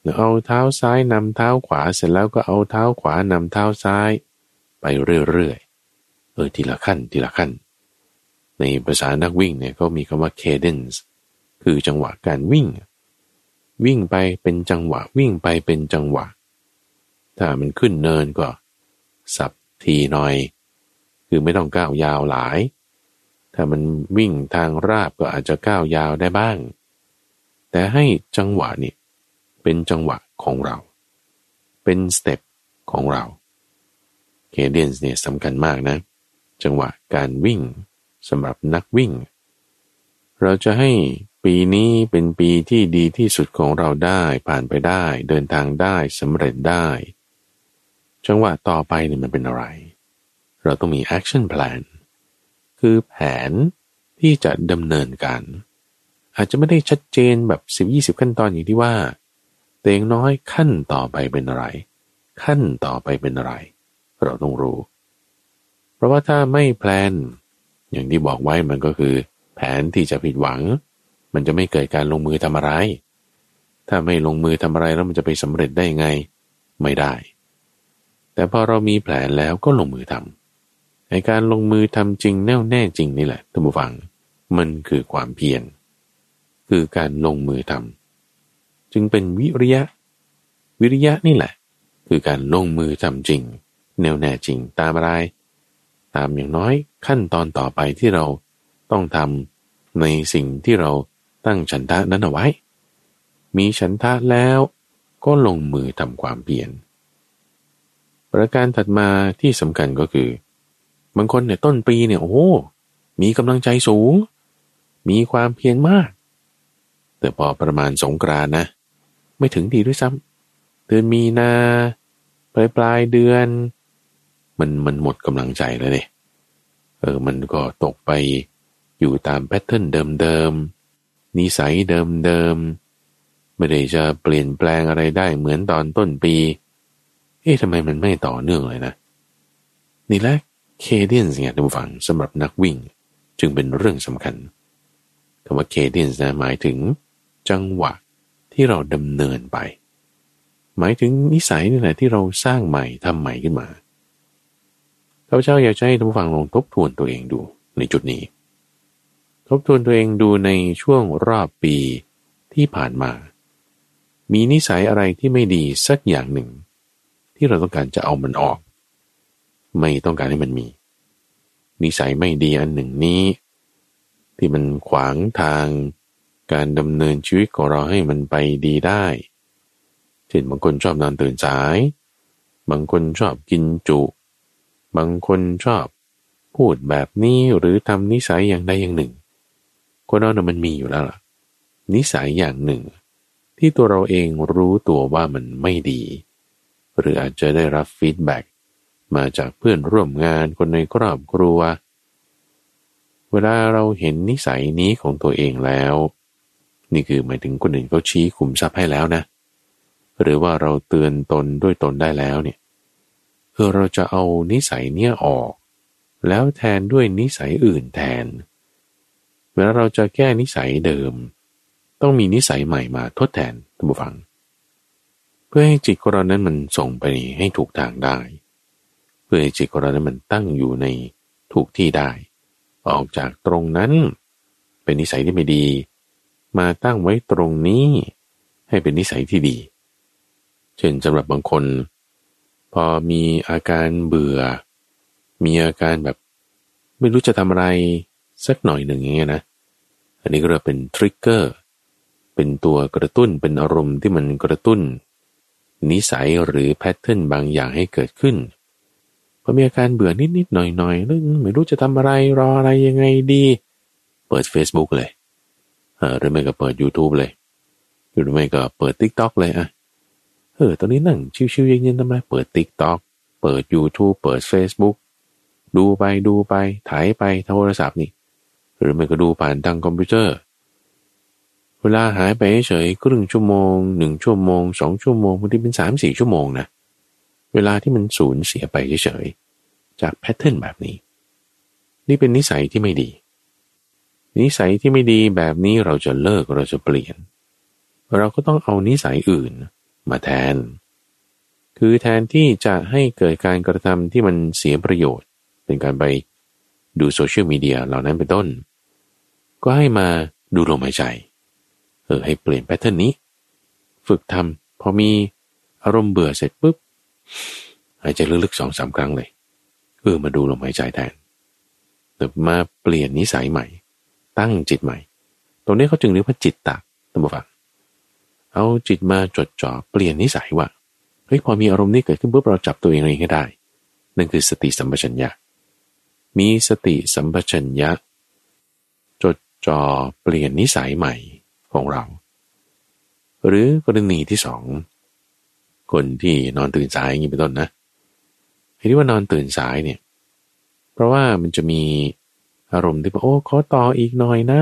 หรือเอาเท้าซ้ายนำเท้าขวาเสร็จแล้วก็เอาเท้าขวานำเท้าซ้าย ไปเรื่อยๆ เออทีละขั้นทีละขั้น ในภาษานักวิ่งเนี่ยก็มีคำว่า cadence คือจังหวะการวิ่ง วิ่งไปเป็นจังหวะวิ่งไปเป็นจังหวะ ถ้ามันขึ้นเนินก็ สับทีหน่อย คือไม่ต้องก้าวยาวหลาย ถ้ามันวิ่งทางราบก็อาจจะก้าวยาวได้บ้าง แต่ให้จังหวะนี่เป็นจังหวะของเรา เป็นสเต็ปของเราเคเดียนเนี่ยสำคัญมากนะ จังหวะการวิ่งสำหรับนักวิ่ง เราจะให้ปีนี้เป็นปีที่ดีที่สุดของเราได้ผ่านไปได้ เดินทางได้สำเร็จได้ จังหวะต่อไปเนี่ยมันเป็นอะไร เราต้องมี action plan คือแผนที่จะดำเนินการ อาจจะไม่ได้ชัดเจนแบบ10-20ขั้นตอนอย่างที่ว่าแต่อย่างน้อยขั้นต่อไปเป็นอะไร ขั้นต่อไปเป็นอะไร เราต้องรู้ เพราะว่าถ้าไม่แพลน อย่างที่บอกไว้มันก็คือ แผนที่จะผิดหวัง มันจะไม่เกิดการลงมือทำอะไร ถ้าไม่ลงมือทำอะไรแล้วมันจะไปสำเร็จได้ไง ไม่ได้ แต่พอเรามีแผนแล้วก็ลงมือทำ ในการลงมือทำจริงแน่วแน่จริงนี่แหละท่านผู้ฟัง มันคือความเพียร คือการลงมือทำจึงเป็นวิริยะ วิริยะนี่แหละ คือการลงมือทำจริง แน่วแน่จริงตามอะไร ตามอย่างน้อยขั้นตอนต่อไปที่เราต้องทำในสิ่งที่เราตั้งฉันทะนั้นเอาไว้ มีฉันทะแล้วก็ลงมือทำความเพียรประการถัดมาที่สำคัญก็คือ บางคนเนี่ยต้นปีเนี่ยโอ้ มีกำลังใจสูง มีความเพียรมาก แต่พอประมาณสงกรานนะ ไม่ถึงดีด้วยซ้ำเดือนมีนาปลายปลายเดือน มันมันหมดกำลังใจแล้วเนี่ยเออมันก็ตกไปอยู่ตาม pattern เดิมๆนิสัยเดิมๆไม่ได้จะเปลี่ยนแปลงอะไรได้เหมือนตอนต้นปี เอ๊ะทำไมมันไม่ต่อเนื่องเลยนะนี่แหละ cadence เนี่ยท่านผู้ฟังสำหรับนักวิ่งจึงเป็นเรื่องสำคัญคำว่า cadence นะหมายถึง จังหวะที่เราดำเนินไป หมายถึงนิสัยนี่แหละที่เราสร้างใหม่ทำใหม่ขึ้นมาข้าพเจ้าอยากให้ท่านผู้ฟังลองทบทวนตัวเองดูในจุดนี้ ทบทวนตัวเองดูในช่วงรอบปีที่ผ่านมา มีนิสัยอะไรที่ไม่ดีสักอย่างหนึ่ง ที่เราต้องการจะเอามันออก ไม่ต้องการให้มันมี นิสัยไม่ดีอันหนึ่งนี้ ที่มันขวางทางการดำเนินชีวิตของเราให้มันไปดีได้เช่นบางคนชอบนอนตื่นสาย บางคนชอบกินจุ บางคนชอบพูดแบบนี้หรือทำนิสัยอย่างใดอย่างหนึ่ง คนเราเนี่ยมันมีอยู่แล้วล่ะ นิสัยอย่างหนึ่ง ที่ตัวเราเองรู้ตัวว่ามันไม่ดี หรืออาจจะได้รับ feedback มาจากเพื่อนร่วมงานคนในครอบครัว เวลาเราเห็นนิสัยนี้ของตัวเองแล้ว นี่คือหมายถึงคนอื่นเขาชี้ขุมทรัพย์ให้แล้วนะ หรือว่าเราเตือนตนด้วยตนได้แล้วเนี่ยคือเราจะเอานิสัยเนี่ยออก แล้วแทนด้วยนิสัยอื่นแทน เวลาเราจะแก้นิสัยเดิม ต้องมีนิสัยใหม่มาทดแทนท่านผู้ฟัง เพื่อให้จิตของเรานั้นมันส่งไปให้ถูกทางได้ เพื่อให้จิตของเรานั้นมันตั้งอยู่ในถูกที่ได้ ออกจากตรงนั้น เป็นนิสัยที่ไม่ดี มาตั้งไว้ตรงนี้ ให้เป็นนิสัยที่ดี เช่นสำหรับบางคน พอมีอาการเบื่อ มีอาการแบบ ไม่รู้จะทำอะไรสักหน่อยหนึ่งอย่างเงี้ยนะ อันนี้ก็เรียกเป็นทริกเกอร์ เป็นตัวกระตุ้น เป็นอารมณ์ที่มันกระตุ้น นิสัยหรือแพทเทิร์นบางอย่างให้เกิดขึ้น พอมีอาการเบื่อนิดๆหน่อยๆแล้วไม่รู้จะทำอะไรรออะไรยังไงดี เปิด Facebook เลยหรือไม่ก็เปิด YouTube เลยหรือไม่ก็เปิด TikTok เลยอะเออตอนนี้นั่งชิวๆเย็นๆทำไมเปิด TikTok เปิด YouTube เปิด Facebook ดูไปดูไปถ่ายไปโทรศัพท์นี่ หรือไม่ก็ดูผ่านทางคอมพิวเตอร์ เวลาหายไปเฉยครึ่งชั่วโมงหนึ่งชั่วโมงสองชั่วโมงบางทีเป็นสามสี่ชั่วโมงนะเวลาที่มันสูญเสียไปเฉย จากแพทเทิร์นแบบนี้ นี่เป็นนิสัยที่ไม่ดี นิสัยที่ไม่ดีแบบนี้เราจะเลิกเราจะเปลี่ยน เราก็ต้องเอานิสัยอื่นมาแทน คือแทนที่จะให้เกิดการกระทำที่มันเสียประโยชน์ เป็นการไปดู social media เหล่านั้นเป็นต้น ก็ให้มาดูลมหายใจ เออให้เปลี่ยน pattern นี้ ฝึกทำพอมีอารมณ์เบื่อเสร็จปุ๊บหายใจลึกๆสองสามครั้งเลย เออมาดูลมหายใจแทนแต่มาเปลี่ยนนิสัยใหม่ ตั้งจิตใหม่ ตรงนี้เขาจึงเรียกว่าจิตตะท่านผู้ฟัง เอาจิตมาจดจ่อเปลี่ยนนิสัยว่าเฮ้ยพอมีอารมณ์นี้เกิดขึ้นปุ๊บเราจับตัวเองเองให้ได้ นั่นคือสติสัมปชัญญะ มีสติสัมปชัญญะ จดจ่อเปลี่ยนนิสัยใหม่ของเรา หรือกรณีที่สองคนที่นอนตื่นสายอย่างนี้เป็นต้นนะ ที่ว่านอนตื่นสายเนี่ย เพราะว่ามันจะมีอารมณ์ที่ว่าโอ้ขอต่ออีกหน่อยนะ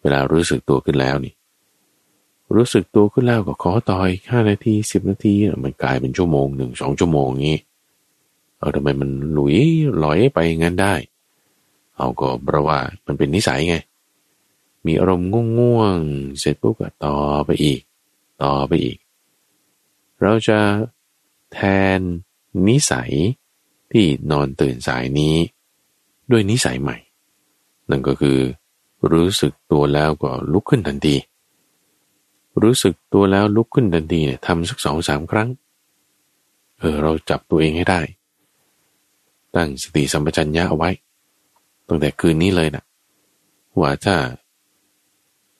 เวลารู้สึกตัวขึ้นแล้วนี่ รู้สึกตัวขึ้นแล้วก็ขอต่ออีกห้านาทีสิบนาทีมันกลายเป็นชั่วโมงหนึ่งสองชั่วโมงงี้เออทำไมมันหลุยลอยไปงั้นได้ เอาก็เพราะว่ามันเป็นนิสัยไง มีอารมณ์ง่วงๆเสร็จปุ๊บก็ต่อไปอีก ต่อไปอีก เราจะแทน นิสัยที่นอนตื่นสายนี้ ด้วยนิสัยใหม่ นั่นก็คือ รู้สึกตัวแล้วก็ลุกขึ้นทันที รู้สึกตัวแล้วลุกขึ้นทันทีเนี่ยทำสักสองสามครั้ง เออเราจับตัวเองให้ได้ ตั้งสติสัมปชัญญะเอาไว้ตั้งแต่คืนนี้เลยนะว่าถ้า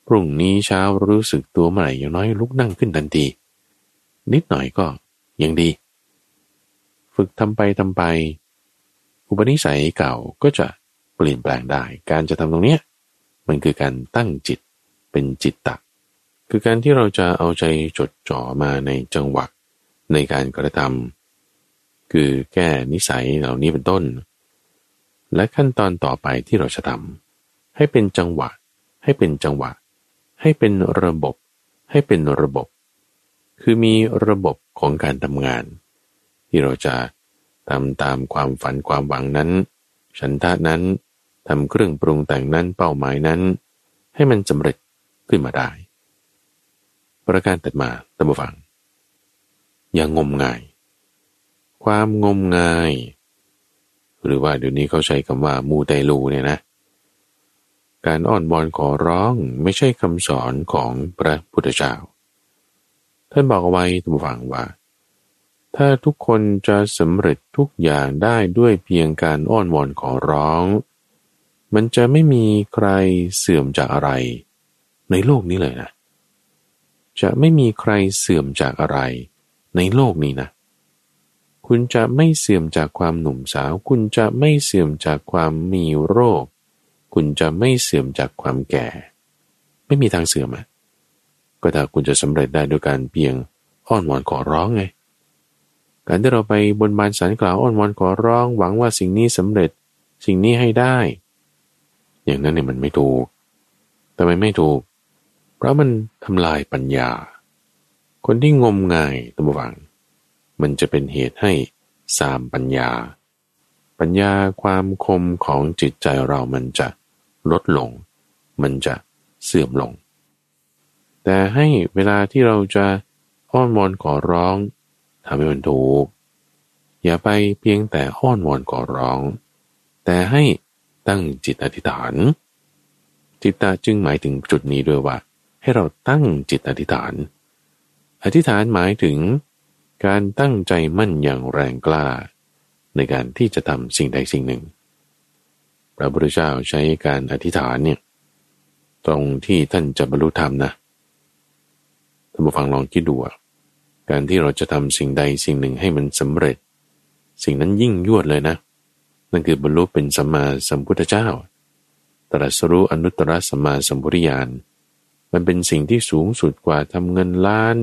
พรุ่งนี้เช้ารู้สึกตัวเมื่อไหร่อย่างน้อยลุกนั่งขึ้นทันที นิดหน่อยก็ยังดี ฝึกทำไปทำไป อุปนิสัยเก่าก็จะเปลี่ยนแปลงได้ การจะทำตรงเนี้ยมันคือการตั้งจิตเป็นจิตตะคือการที่เราจะเอาใจจดจ่อมาในจังหวะในการกระทำคือแก้นิสัยเหล่านี้เป็นต้น และขั้นตอนต่อไปที่เราจะทำให้เป็นจังหวะ ให้เป็นจังหวะ ให้เป็นระบบ ให้เป็นระบบ คือมีระบบของการทำงาน ที่เราจะทำตามความฝันความหวังนั้น ฉันทะนั้นทำเครื่องปรุงแต่งนั้นเป้าหมายนั้น ให้มันสำเร็จขึ้นมาได้ ประการตัดมาตั้งฟัง อย่างงมงาย ความงมงาย หรือว่าเดี๋ยวนี้เขาใช้คำว่ามูไตลูเนี่ยนะ การอ้อนบอนขอร้องไม่ใช่คำสอนของพระพุทธเจ้า ท่านบอกเอาไว้ตั้งฟังว่า ถ้าทุกคนจะสำเร็จทุกอย่างได้ด้วยเพียงการอ้อนวอนขอร้อง มันจะไม่มีใครเสื่อมจากอะไร ในโลกนี้เลยนะ จะไม่มีใครเสื่อมจากอะไร ในโลกนี้นะ คุณจะไม่เสื่อมจากความหนุ่มสาว คุณจะไม่เสื่อมจากความมีโรค คุณจะไม่เสื่อมจากความแก่ ไม่มีทางเสื่อมอะก็ถ้าคุณจะสำเร็จได้ด้วยการเพียงอ้อนวอนขอร้องไง การที่เราไปบนบานสารกล่าวอ้อนวอนขอร้องหวังว่าสิ่งนี้สำเร็จสิ่งนี้ให้ได้ อย่างนั้นเนี่ยมันไม่ถูกแต่ไมไม่ถูก เพราะมันทำลายปัญญา คนที่งมงายตัมวัง มันจะเป็นเหตุให้สามปัญญา ปัญญาความคมของจิตใจเรามันจะลดลง มันจะเสื่อมลง แต่ให้เวลาที่เราจะอ้อนวอนขอร้อง ทำให้มันถูก อย่าไปเพียงแต่อ้อนวอนขอร้อง แต่ให้ตั้งจิตอธิษฐาน จิตตาจึงหมายถึงจุดนี้ด้วยว่า ให้เราตั้งจิตอธิษฐาน อธิษฐานหมายถึงการตั้งใจมั่นอย่างแรงกล้า ในการที่จะทำสิ่งใดสิ่งหนึ่ง พระพุทธเจ้าใช้การอธิษฐานเนี่ยตรงที่ท่านจะบรรลุธรรมนะท่านผู้ฟังลองคิดดูอะ การที่เราจะทำสิ่งใดสิ่งหนึ่งให้มันสำเร็จ สิ่งนั้นยิ่งยวดเลยนะ นั่นคือบรรลุเป็นสัมมาสัมพุทธเจ้า ตรัสรู้อนุตตรสัมมาสัมพุทธญาณมันเป็นสิ่งที่สูงสุดกว่าทำเงินล้าน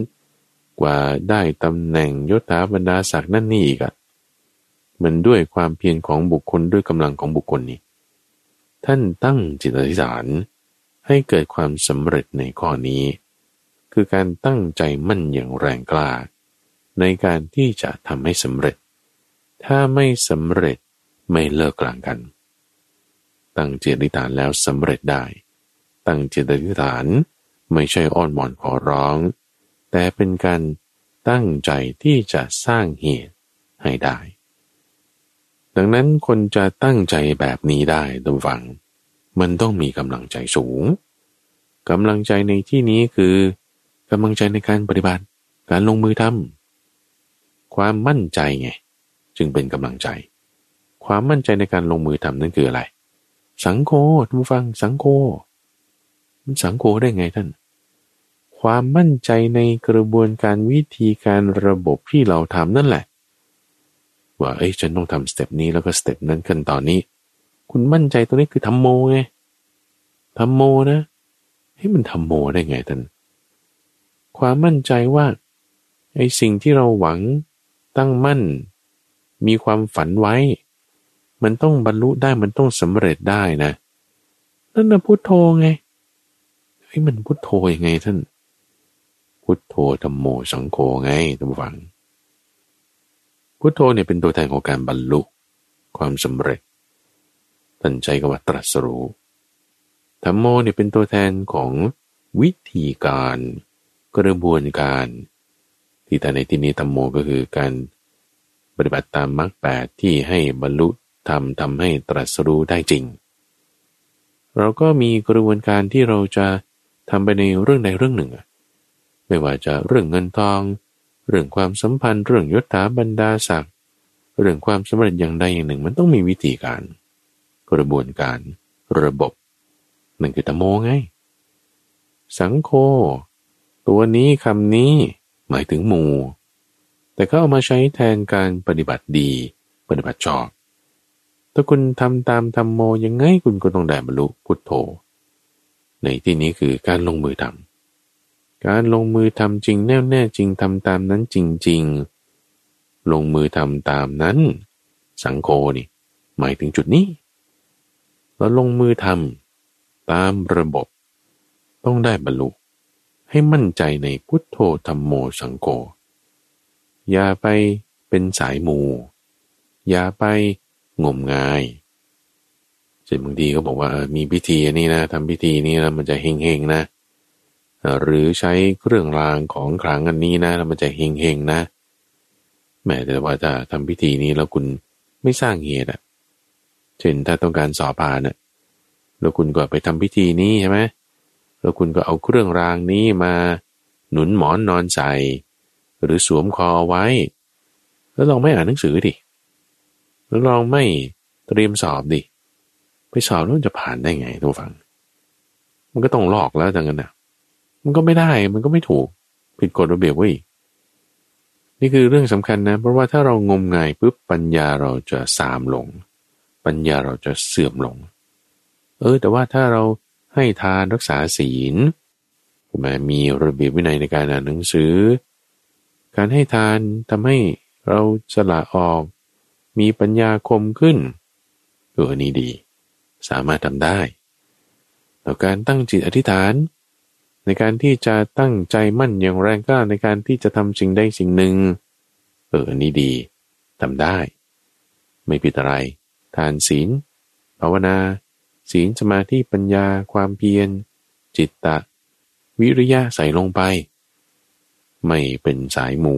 กว่าได้ตำแหน่งยศถาบรรดาศักดิ์นั่นนี่อีกอะมันด้วยความเพียรของบุคคลด้วยกำลังของบุคคลนี้ ท่านตั้งจิตอธิษฐานให้เกิดความสำเร็จในข้อนี้ คือการตั้งใจมั่นอย่างแรงกล้า ในการที่จะทำให้สำเร็จ ถ้าไม่สำเร็จไม่เลิกกลางกัน ตั้งเจตอธิฐานแล้วสำเร็จได้ ตั้งเจตอธิฐานไม่ใช่อ้อนวอนขอร้อง แต่เป็นการตั้งใจที่จะสร้างเหตุให้ได้ ดังนั้นคนจะตั้งใจแบบนี้ได้ตำฝัง มันต้องมีกำลังใจสูงกำลังใจในที่นี้คือำลังใจในการปฏิบัติ การลงมือทำความมั่นใจไง จึงเป็นกำลังใจ ความมั่นใจในการลงมือทำนั่นคืออะไร สังโฆท่านผู้ฟังสังโฆมันสังโฆได้ไงท่าน ความมั่นใจในกระบวนการวิธีการระบบที่เราทำนั่นแหละ ว่าเอ้ยฉันต้องทำสเต็ปนี้แล้วก็สเต็ปนั้นขั้นตอนนี้ คุณมั่นใจตัวนี้คือทำโมไงทำโมนะให้มันทำโมได้ไงท่าน ความมั่นใจว่าไอ้สิ่งที่เราหวังตั้งมั่น มีความฝันไว้ มันต้องบรรลุได้มันต้องสำเร็จได้นะ นั่นนะพุทโธไงเฮ้ยมันพุทโธยังไงท่าน พุทโธธรรมโมสังโฆไงท่านฟัง พุทโธเนี่ยเป็นตัวแทนของการบรรลุความสำเร็จ ตั้นใจก็ว่าตรัสรู้ธรรมโมเนี่ยเป็นตัวแทนของวิธีการ กระบวนการที่แต่ในที่นี้ธรรมโมก็คือการปฏิบัติตามมรรคแปดที่ให้บรรลุทำทำให้ตรัสรู้ได้จริง เราก็มีกระบวนการที่เราจะทำไปในเรื่องใดเรื่องหนึ่ง ไม่ว่าจะเรื่องเงินทอง เรื่องความสัมพันธ์ เรื่องยศถาบรรดาศักดิ์เรื่องความสำเร็จอย่างใดอย่างหนึ่ง มันต้องมีวิธีการ กระบวนการระบบนั่นคือตโมไง สังโฆ ตัวนี้คำนี้หมายถึงหมู่ แต่ก็เอามาใช้แทนการปฏิบัติดี ปฏิบัติชอบ ถ้าคุณทำตามธรรมโมยังไงคุณก็ต้องได้บรรลุพุทโธ ในที่นี้คือการลงมือทำการลงมือทำจริงแน่วแน่จริงทำตามนั้นจริง ๆ ลงมือทำตามนั้น สังโฆนี่หมายถึงจุดนี้เราลงมือทำตามระบบ ต้องได้บรรลุ ให้มั่นใจในพุทโธธรรมโมสังโฆอย่าไปเป็นสายมู อย่าไปงมงายเช่นบางทีก็บอกว่ามีพิธีนี้นะทำพิธีนี้แล้วมันจะเฮงเฮงนะ หรือใช้เครื่องรางของขลังอันนี้นะแล้วมันจะเฮงเฮงนะ แม้แต่ว่าจะทำพิธีนี้แล้วคุณไม่สร้างเหตุอะเช่นถ้าต้องการสอบผ่านอะแล้วคุณก็ไปทำพิธีนี้ใช่ไหม แล้วคุณก็เอาเครื่องรางนี้มา หนุนหมอนนอนใส่หรือสวมคอไว้ แล้วลองไม่อ่านหนังสือดิแล้วลองไม่เตรียมสอบดิไปสอบแล้วจะผ่านได้ไงทุกฝัง มันก็ต้องหลอกแล้วจังกันนะมันก็ไม่ได้มันก็ไม่ถูก ผิดกฎระเบียบเว้ยนี่คือเรื่องสำคัญนะ เพราะว่าถ้าเรางมงายปุ๊บปัญญาเราจะสามลง ปัญญาเราจะเสื่อมลง เออ แต่ว่าถ้าเรา ให้ทานรักษาศีลมามีระเบียบวินัยในการอ่านหนังสือ การให้ทานทำให้เราสละออก มีปัญญาคมขึ้นเออนี้ดี สามารถทำได้ต่อการตั้งจิตอธิษฐาน ในการที่จะตั้งใจมั่นอย่างแรงกล้าในการที่จะทำสิ่งใดสิ่งหนึ่ง เออนี้ดีทำได้ ไม่ผิดอะไร ทานศีลภาวนา ศีลสมาธิปัญญาความเพียร จิตตะ วิริยะใส่ลงไป ไม่เป็นสายมู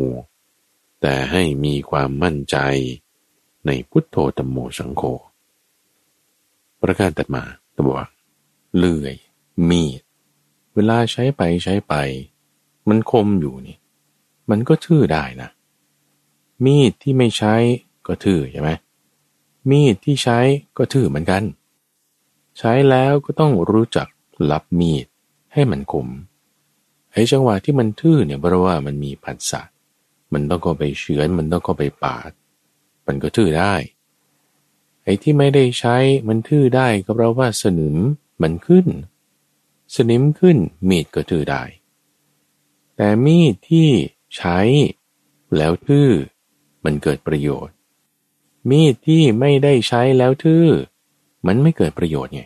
แต่ให้มีความมั่นใจในพุทโธธรรมโมสังโฆประการตัดมาตัวกเลื่อย มีด เวลาใช้ไปใช้ไป มันคมอยู่นี่ มันก็ทื่อได้นะ มีดที่ไม่ใช้ก็ทื่อใช่ไหมมีดที่ใช้ก็ทื่อเหมือนกัน ใช้แล้วก็ต้องรู้จักรับมีดให้มันคมไอ้จังหวะที่มันทื่อเนี่ยเพราะว่ามันมีผัสสะมันต้องก็ไปเฉือนมันต้องก็ไปปาด มันก็ทื่อได้ ไอ้ที่ไม่ได้ใช้มันทื่อได้ก็เพราะว่าสนิมมันขึ้น สนิมขึ้นมีดก็ทื่อได้ แต่มีดที่ใช้แล้วทื่อมันเกิดประโยชน์ มีดที่ไม่ได้ใช้แล้วทื่อ มันไม่เกิดประโยชน์ไง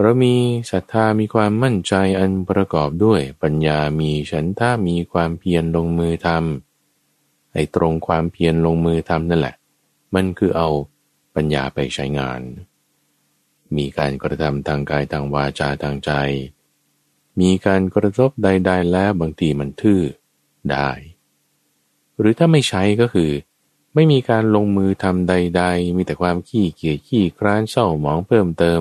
เรามีศรัทธามีความมั่นใจอันประกอบด้วยปัญญามีฉันท่ามีความเพียรลงมือทำไอ้ตรงความเพียรลงมือทำนั่นแหละ มันคือเอาปัญญาไปใช้งาน มีการกระทำทางกายทางวาจาทางใจ มีการกระทบใด ๆ แล้วบางทีมันทื่อได้ หรือถ้าไม่ใช้ก็คือ ไม่มีการลงมือทำใด ๆ มีแต่ความขี้เกียจขี้คร้านเศร้าหมองเพิ่มเติม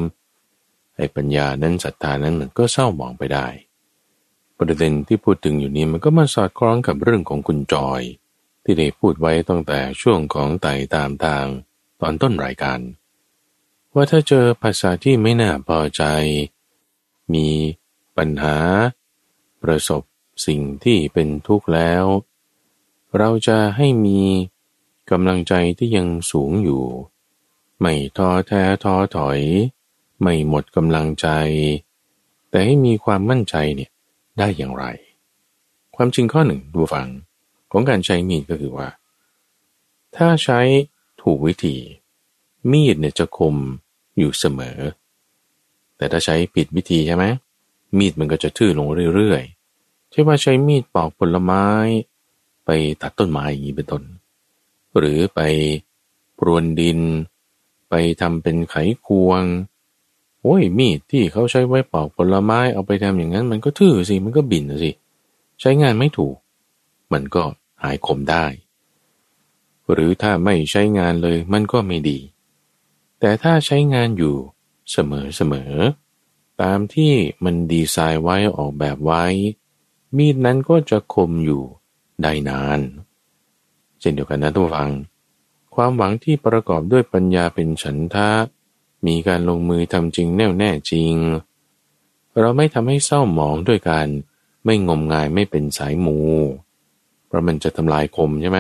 ไอ้ปัญญานั้นศรัทธานั้นมันก็เศร้าหมองไปได้ ประเด็นที่พูดถึงอยู่นี้มันก็มาสอดคล้องกับเรื่องของคุณจอย ที่ได้พูดไว้ตั้งแต่ช่วงของไต่ตามทางตอนต้นรายการ ว่าถ้าเจอภาษาที่ไม่น่าพอใจ มีปัญหา ประสบสิ่งที่เป็นทุกข์แล้ว เราจะให้มี กำลังใจที่ยังสูงอยู่ ไม่ท้อแท้ท้อถอย ไม่หมดกำลังใจ แต่ให้มีความมั่นใจเนี่ยได้อย่างไร ความจริงข้อหนึ่งดูฟังของการใช้มีดก็คือว่า ถ้าใช้ถูกวิธี มีดเนี่ยจะคมอยู่เสมอ แต่ถ้าใช้ผิดวิธีใช่ไหมมีดมันก็จะทื่อลงเรื่อยๆใช่ว่าใช้มีดปอกผลไม้ ไปตัดต้นไม้อย่างนี้เป็นต้น หรือไปปรวนดิน ไปทำเป็นไขควงโอ้ยมีดที่เขาใช้ไว้ปอกผลไม้เอาไปทำอย่างนั้น มันก็ทื่อสิมันก็บินสิ ใช้งานไม่ถูก มันก็หายคมได้ หรือถ้าไม่ใช้งานเลยมันก็ไม่ดี แต่ถ้าใช้งานอยู่เสมอเสมอตามที่มันดีไซน์ไว้ออกแบบไว้ มีดนั้นก็จะคมอยู่ได้นาน ช่นเดียวกันนะทุกฝัง ความหวังที่ประกอบด้วยปัญญาเป็นฉันทะ มีการลงมือทำจริงแน่วแน่จริง เราไม่ทำให้เศร้าหมองด้วยการไม่งมงายไม่เป็นสายมูเพราะมันจะทำลายคมใช่ไหม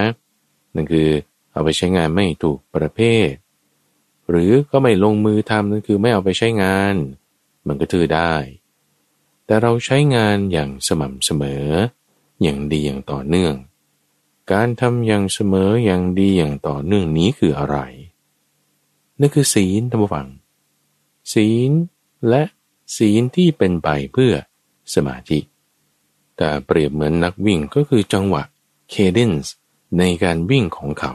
นั่นคือเอาไปใช้งานไม่ถูกประเภท หรือก็ไม่ลงมือทำนั่นคือไม่เอาไปใช้งาน มันก็ถือได้ แต่เราใช้งานอย่างสม่ำเสมอ อย่างดีอย่างต่อเนื่อง การทำอย่างเสมออย่างดีอย่างต่อเนื่องนี้คืออะไร นั่นคือศีลธรรมฟัง ศีลและศีลที่เป็นไปเพื่อสมาธิ แต่เปรียบเหมือนนักวิ่งก็คือจังหวะเคเดนส์ในการวิ่งของเขา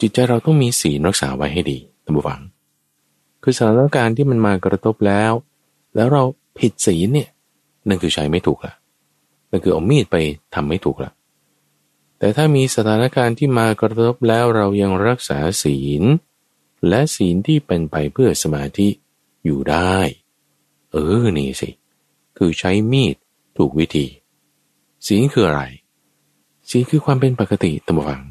จิตใจเราต้องมีศีลรักษาไว้ให้ดีท่านผู้ฟัง คือสถานการณ์ที่มันมากระทบแล้ว แล้วเราผิดศีลเนี่ยนั่นคือใช้ไม่ถูกละนั่นคือเอามีดไปทำไม่ถูกละ แต่ถ้ามีสถานการณ์ที่มากระทบแล้วเรายังรักษาศีล และศีลที่เป็นไปเพื่อสมาธิอยู่ได้ เออนี่สิ คือใช้มีดถูกวิธี ศีลคืออะไร ศีลคือความเป็นปกติตมวัง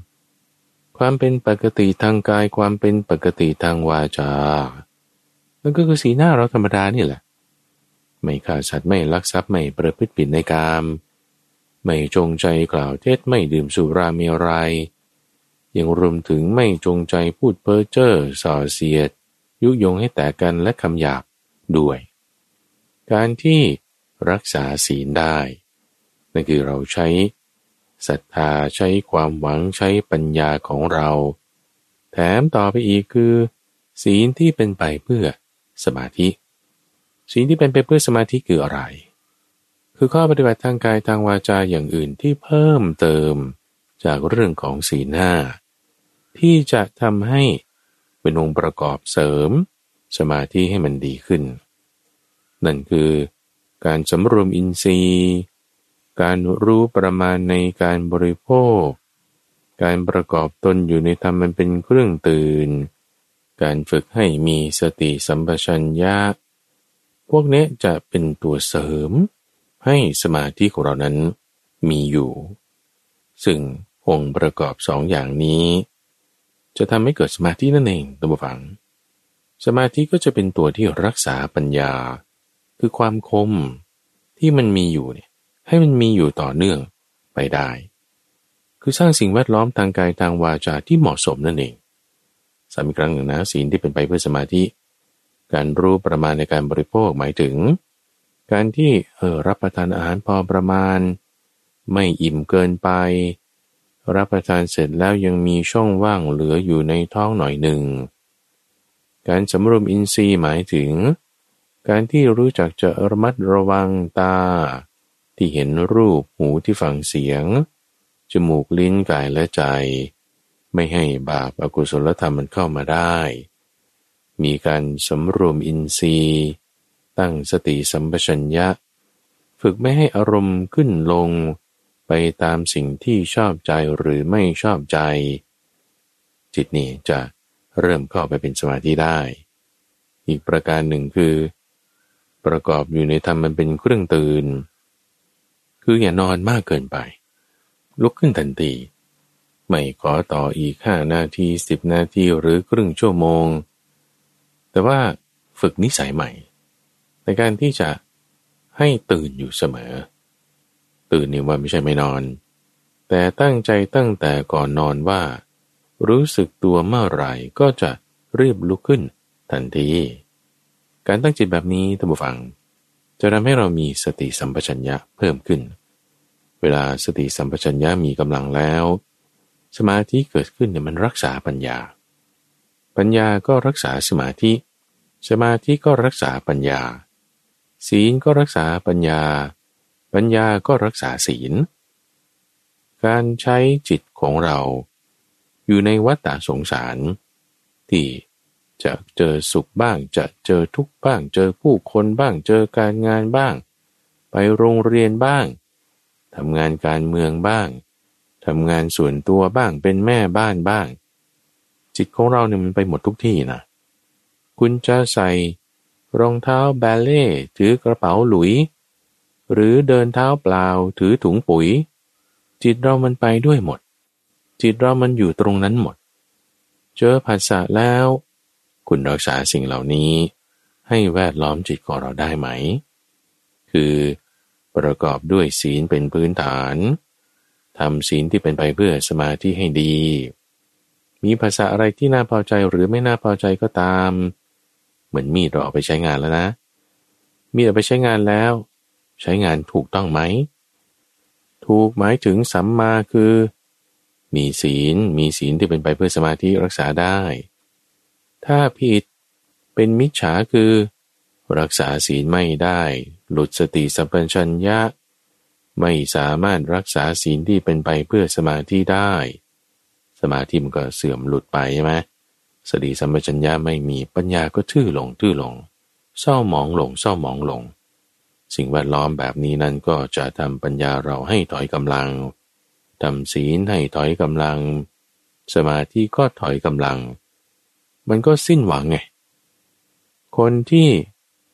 ความเป็นปกติทางกายความเป็นปกติทางวาจานั่นก็คือสีหน้าเราธรรมดานี่แหละ ไม่ฆ่าสัตว์ไม่ลักทรัพย์ไม่ประพฤติผิดในกาม ไม่จงใจกล่าวเท็จไม่ดื่มสุราเมรัยยังรวมถึงไม่จงใจพูดเพ้อเจ้อส่อเสียด ยุยงให้แตกกันและคำหยาบด้วย การที่รักษาศีลได้ นั่นคือเราใช้ศรัทธาใช้ความหวังใช้ปัญญาของเรา แถมต่อไปอีกคือ ศีลที่เป็นไปเพื่อสมาธิสิ่งที่เป็นไปเพื่อสมาธิคืออะไร คือข้อปฏิบัติทางกายทางวาจาอย่างอื่นที่เพิ่มเติมจากเรื่องของศีลห้า ที่จะทำให้เป็นองค์ประกอบเสริมสมาธิให้มันดีขึ้น นั่นคือการสำรวมอินทรีย์ การรู้ประมาณในการบริโภค การประกอบตนอยู่ในธรรมมันเป็นเครื่องตื่น การฝึกให้มีสติสัมปชัญญะ พวกนี้จะเป็นตัวเสริม ให้สมาธิของเรานั้นมีอยู่ ซึ่งองค์ประกอบสองอย่างนี้ จะทำให้เกิดสมาธินั่นเองตัวฝัง สมาธิก็จะเป็นตัวที่รักษาปัญญา คือความคมที่มันมีอยู่เนี่ยให้มันมีอยู่ต่อเนื่องไปได้ คือสร้างสิ่งแวดล้อมทางกายทางวาจาที่เหมาะสมนั่นเองสามครั้งหนึ่งนะศีลที่เป็นไปเพื่อสมาธิ การรู้ประมาณในการบริโภคหมายถึง การที่เออรับประทานอาหารพอประมาณ ไม่อิ่มเกินไป รับประทานเสร็จแล้วยังมีช่องว่างเหลืออยู่ในท้องหน่อยหนึ่ง การสำรวมอินทรีย์หมายถึง การที่รู้จักจะระมัดระวังตา ที่เห็นรูปหูที่ฟังเสียง จมูกลิ้นกายและใจ ไม่ให้บาปอากุศลธรรมมันเข้ามาได้ มีการสำรวมอินทรีย์ ตั้งสติสัมปชัญญะ ฝึกไม่ให้อารมณ์ขึ้นลง ไปตามสิ่งที่ชอบใจหรือไม่ชอบใจ จิตนี้จะเริ่มเข้าไปเป็นสมาธิได้ อีกประการหนึ่งคือ ประกอบอยู่ในธรรมมันเป็นเครื่องตื่น คืออย่านอนมากเกินไป ลุกขึ้นทันทีไม่ขอต่ออีกห้านาทีสิบนาทีหรือครึ่งชั่วโมง แต่ว่าฝึกนิสัยใหม่ ในการที่จะให้ตื่นอยู่เสมอ ตื่นนี่ว่าไม่ใช่ไม่นอน แต่ตั้งใจตั้งแต่ก่อนนอนว่า รู้สึกตัวเมื่อไหร่ก็จะรีบลุกขึ้นทันที การตั้งจิตแบบนี้ท่านผู้ฟัง จะทำให้เรามีสติสัมปชัญญะเพิ่มขึ้น เวลาสติสัมปชัญญะมีกำลังแล้ว สมาธิเกิดขึ้นเนี่ยมันรักษาปัญญา ปัญญาก็รักษาสมาธิ สมาธิก็รักษาปัญญา ศีลก็รักษาปัญญา ปัญญาก็รักษาศีล การใช้จิตของเรา อยู่ในวัฏฏะสงสาร ที่จะเจอสุขบ้าง จะเจอทุกข์บ้าง เจอผู้คนบ้าง เจอการงานบ้าง ไปโรงเรียนบ้างทำงานการเมืองบ้างทำงานส่วนตัวบ้างเป็นแม่บ้านบ้าง จิตของเราเนี่ยมันไปหมดทุกที่นะคุณจะใส่ รองเท้าแบเล่ถือกระเป๋าหลุย หรือเดินเท้าเปล่าถือถุงปุ๋ย จิตเรามันไปด้วยหมด จิตเรามันอยู่ตรงนั้นหมด เจอภาษาแล้ว คุณรักษาสิ่งเหล่านี้ ให้แวดล้อมจิตของเราได้ไหม คือประกอบด้วยศีลเป็นพื้นฐานทำศีลที่เป็นไปเพื่อสมาธิให้ดี มีภาษาอะไรที่น่าพอใจหรือไม่น่าพอใจก็ตาม เหมือนมีดเราเอาไปใช้งานแล้วนะ มีดเอาไปใช้งานแล้ว ใช้งานถูกต้องไหม ถูกหมายถึงสัมมาคือ มีศีล มีศีลที่เป็นไปเพื่อสมาธิรักษาได้ ถ้าผิดเป็นมิจฉาคือ รักษาศีลไม่ได้ หลุดสติสัมปชัญญะ ไม่สามารถรักษาศีลที่เป็นไปเพื่อสมาธิได้ สมาธิมันก็เสื่อมหลุดไปใช่ไหม สติสัมปชัญญะไม่มีปัญญาก็ทื่อหลงทื่อหลงเศร้าหมองหลงเศร้าหมองหลง สิ่งแวดล้อมแบบนี้นั่นก็จะทำปัญญาเราให้ถอยกำลังทำศีลให้ถอยกำลัง สมาธิก็ถอยกำลัง มันก็สิ้นหวังไง คนที่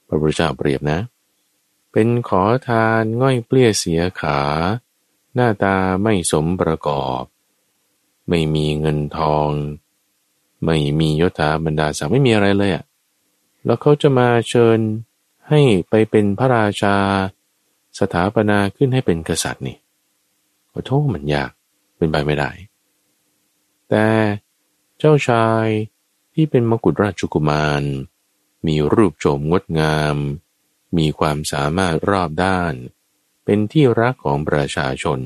พระพุทธเจ้าเปรียบนะ เป็นขอทานง่อยเปลี้ยเสียขา หน้าตาไม่สมประกอบ ไม่มีเงินทอง ไม่มียศถาบรรดาศักดิ์ไม่มีอะไรเลยอะ่ะแล้วเขาจะมาเชิญให้ไปเป็นพระราชา สถาปนาขึ้นให้เป็นกษัตริย์นี่ขอโทษมันยากเป็นไปไม่ได้ แต่เจ้าชายที่เป็นมกุฎราชกุมาร มีรูปโฉมงดงาม มีความสามารถรอบด้าน เป็นที่รักของประชาชน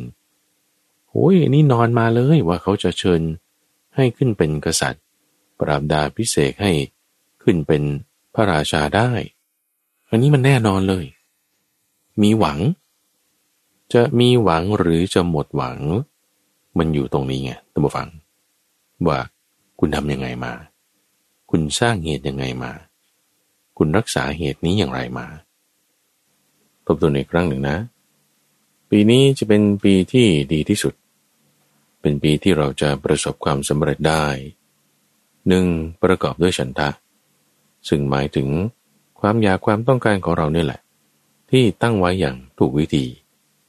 โอ้ยนี่นอนมาเลยว่าเขาจะเชิญให้ขึ้นเป็นกษัตริย์ ปราบดาพิเศษให้ขึ้นเป็นพระราชาได้ อันนี้มันแน่นอนเลย มีหวัง จะมีหวังหรือจะหมดหวัง มันอยู่ตรงนี้ไงท่านผู้ฟัง ว่าคุณทำยังไงมา คุณสร้างเหตุยังไงมา คุณรักษาเหตุนี้อย่างไรมาทบทวนอีกครั้งหนึ่งนะ ปีนี้จะเป็นปีที่ดีที่สุด เป็นปีที่เราจะประสบความสำเร็จได้ หนึ่งประกอบด้วยฉันทะ ซึ่งหมายถึงความอยากความต้องการของเราเนี่ยแหละ ที่ตั้งไว้อย่างถูกวิธี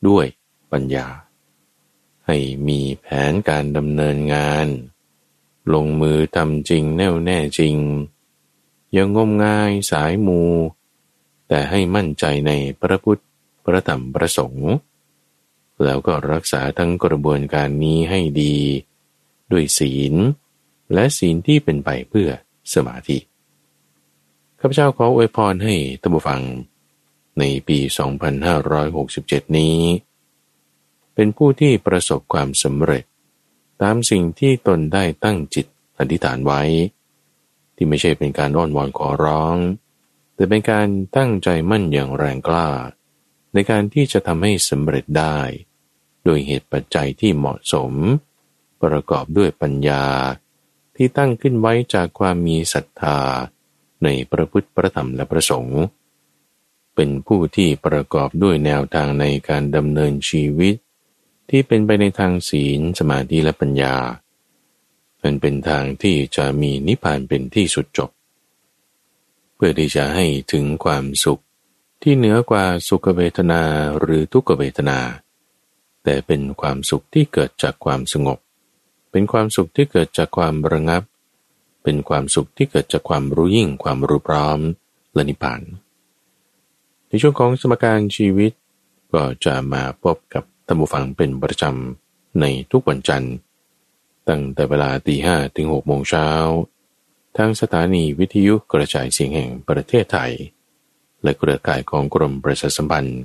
ด้วยปัญญา ให้มีแผนการดำเนินงาน ลงมือทำจริงแน่วแน่จริง อย่างงมงายสายมู แต่ให้มั่นใจในพระพุทธพระธรรมพระสงฆ์แล้วก็รักษาทั้งกระบวนการนี้ให้ดี ด้วยศีล และศีลที่เป็นไปเพื่อสมาธิข้าพเจ้าขออวยพรให้ท่านผู้ฟัง ในปี 2567 นี้ เป็นผู้ที่ประสบความสำเร็จ ตามสิ่งที่ตนได้ตั้งจิตอธิษฐานไว้ ที่ไม่ใช่เป็นการอ้อนวอนขอร้อง แต่เป็นการตั้งใจมั่นอย่างแรงกล้า ในการที่จะทำให้สำเร็จได้ โดยเหตุปัจจัยที่เหมาะสม ประกอบด้วยปัญญา ที่ตั้งขึ้นไว้จากความมีศรัทธาในพระพุทธพระธรรมและพระสงฆ์เป็นผู้ที่ประกอบด้วยแนวทางในการดำเนินชีวิต ที่เป็นไปในทางศีลสมาธิและปัญญา มันเป็นทางที่จะมีนิพพานเป็นที่สุดจบ เพื่อที่จะให้ถึงความสุขที่เหนือกว่าสุขเวทนาหรือทุกขเวทนา แต่เป็นความสุขที่เกิดจากความสงบ เป็นความสุขที่เกิดจากความระงับ เป็นความสุขที่เกิดจากความรู้ยิ่ง ความรู้พร้อมและนิพพานในช่วงของสมการชีวิตก็จะมาพบกับท่านผู้ฟังเป็นประจำในทุกวันจันทร์ ตั้งแต่เวลาตีห้ถึงหกโมงเช้าทางสถานีวิทยุกระจายเสียงแห่งประเทศไทย และเครือข่ายของกรมประชาสัมพันธ์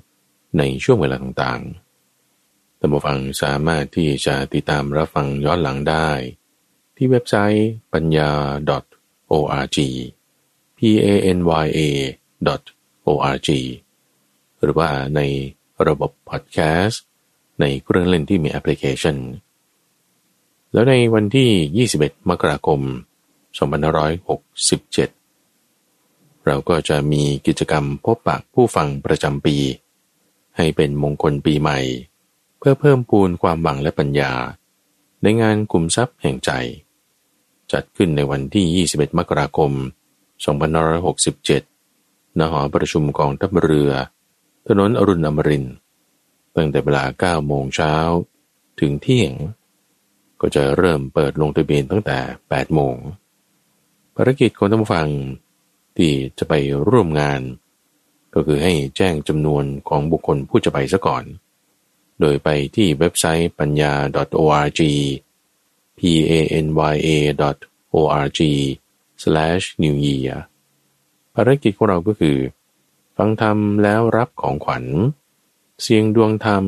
ในช่วงเวลาต่างๆ ท่านผู้ฟังสามารถที่จะติดตามรับฟังย้อนหลังได้ ที่เว็บไซต์ปัญญา .org p a n y a org หรือว่าในระบบพอดแคสต์ในเครื่องเล่นที่มีแอปพลิเคชัน แล้วในวันที่ 21 มกราคม 2567 เราก็จะมีกิจกรรมพบปะผู้ฟังประจำปี ให้เป็นมงคลปีใหม่ เพื่อเพิ่มพูนความหวังและปัญญา ในงานกลุ่มทรัพย์แห่งใจ จัดขึ้นในวันที่ 21 มกราคม 2567 ณ หอประชุมกองทัพเรือ ถนนอรุณอมรินต์ตั้งแต่เวลา 9 โมงเช้า ถึงเที่ยง ก็จะเริ่มเปิดลงทะเบียนตั้งแต่ 8 โมง ภารกิจของท่านฟังที่จะไปร่วมงาน ก็คือให้แจ้งจำนวนของบุคคลผู้จะไปซะก่อน โดยไปที่เว็บไซต์ปัญญา .org p a n y a .org slash new year ภารกิจของเราก็คือ ฟังธรรมแล้วรับของขวัญ เสียงดวงธรรม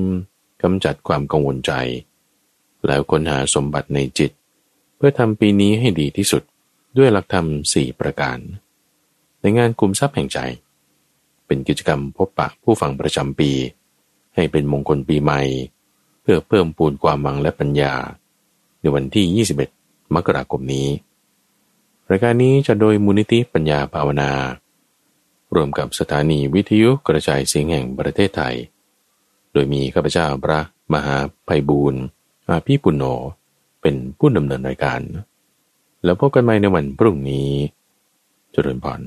กำจัดความกังวลใจ แล้วค้นหาสมบัติในจิต เพื่อทำปีนี้ให้ดีที่สุดด้วยหลักธรรมสี่ประการ ในงานกลุ่มทรัพย์แห่งใจ เป็นกิจกรรมพบปะผู้ฟังประจำปี ให้เป็นมงคลปีใหม่ เพื่อเพิ่มปูนความมังและปัญญา ในวันที่ 21 มกราคมนี้ รายการนี้จะโดยมูลนิธิปัญญาภาวนารวมกับสถานีวิทยุกระจายเสียงแห่งประเทศไทย โดยมีข้าพเจ้าพระมหาภัยบูรณ์อาพี่ปุณโญเป็นผู้ดำเนินรายการ แล้วพบกันใหม่ในวันพรุ่งนี้เจริญพร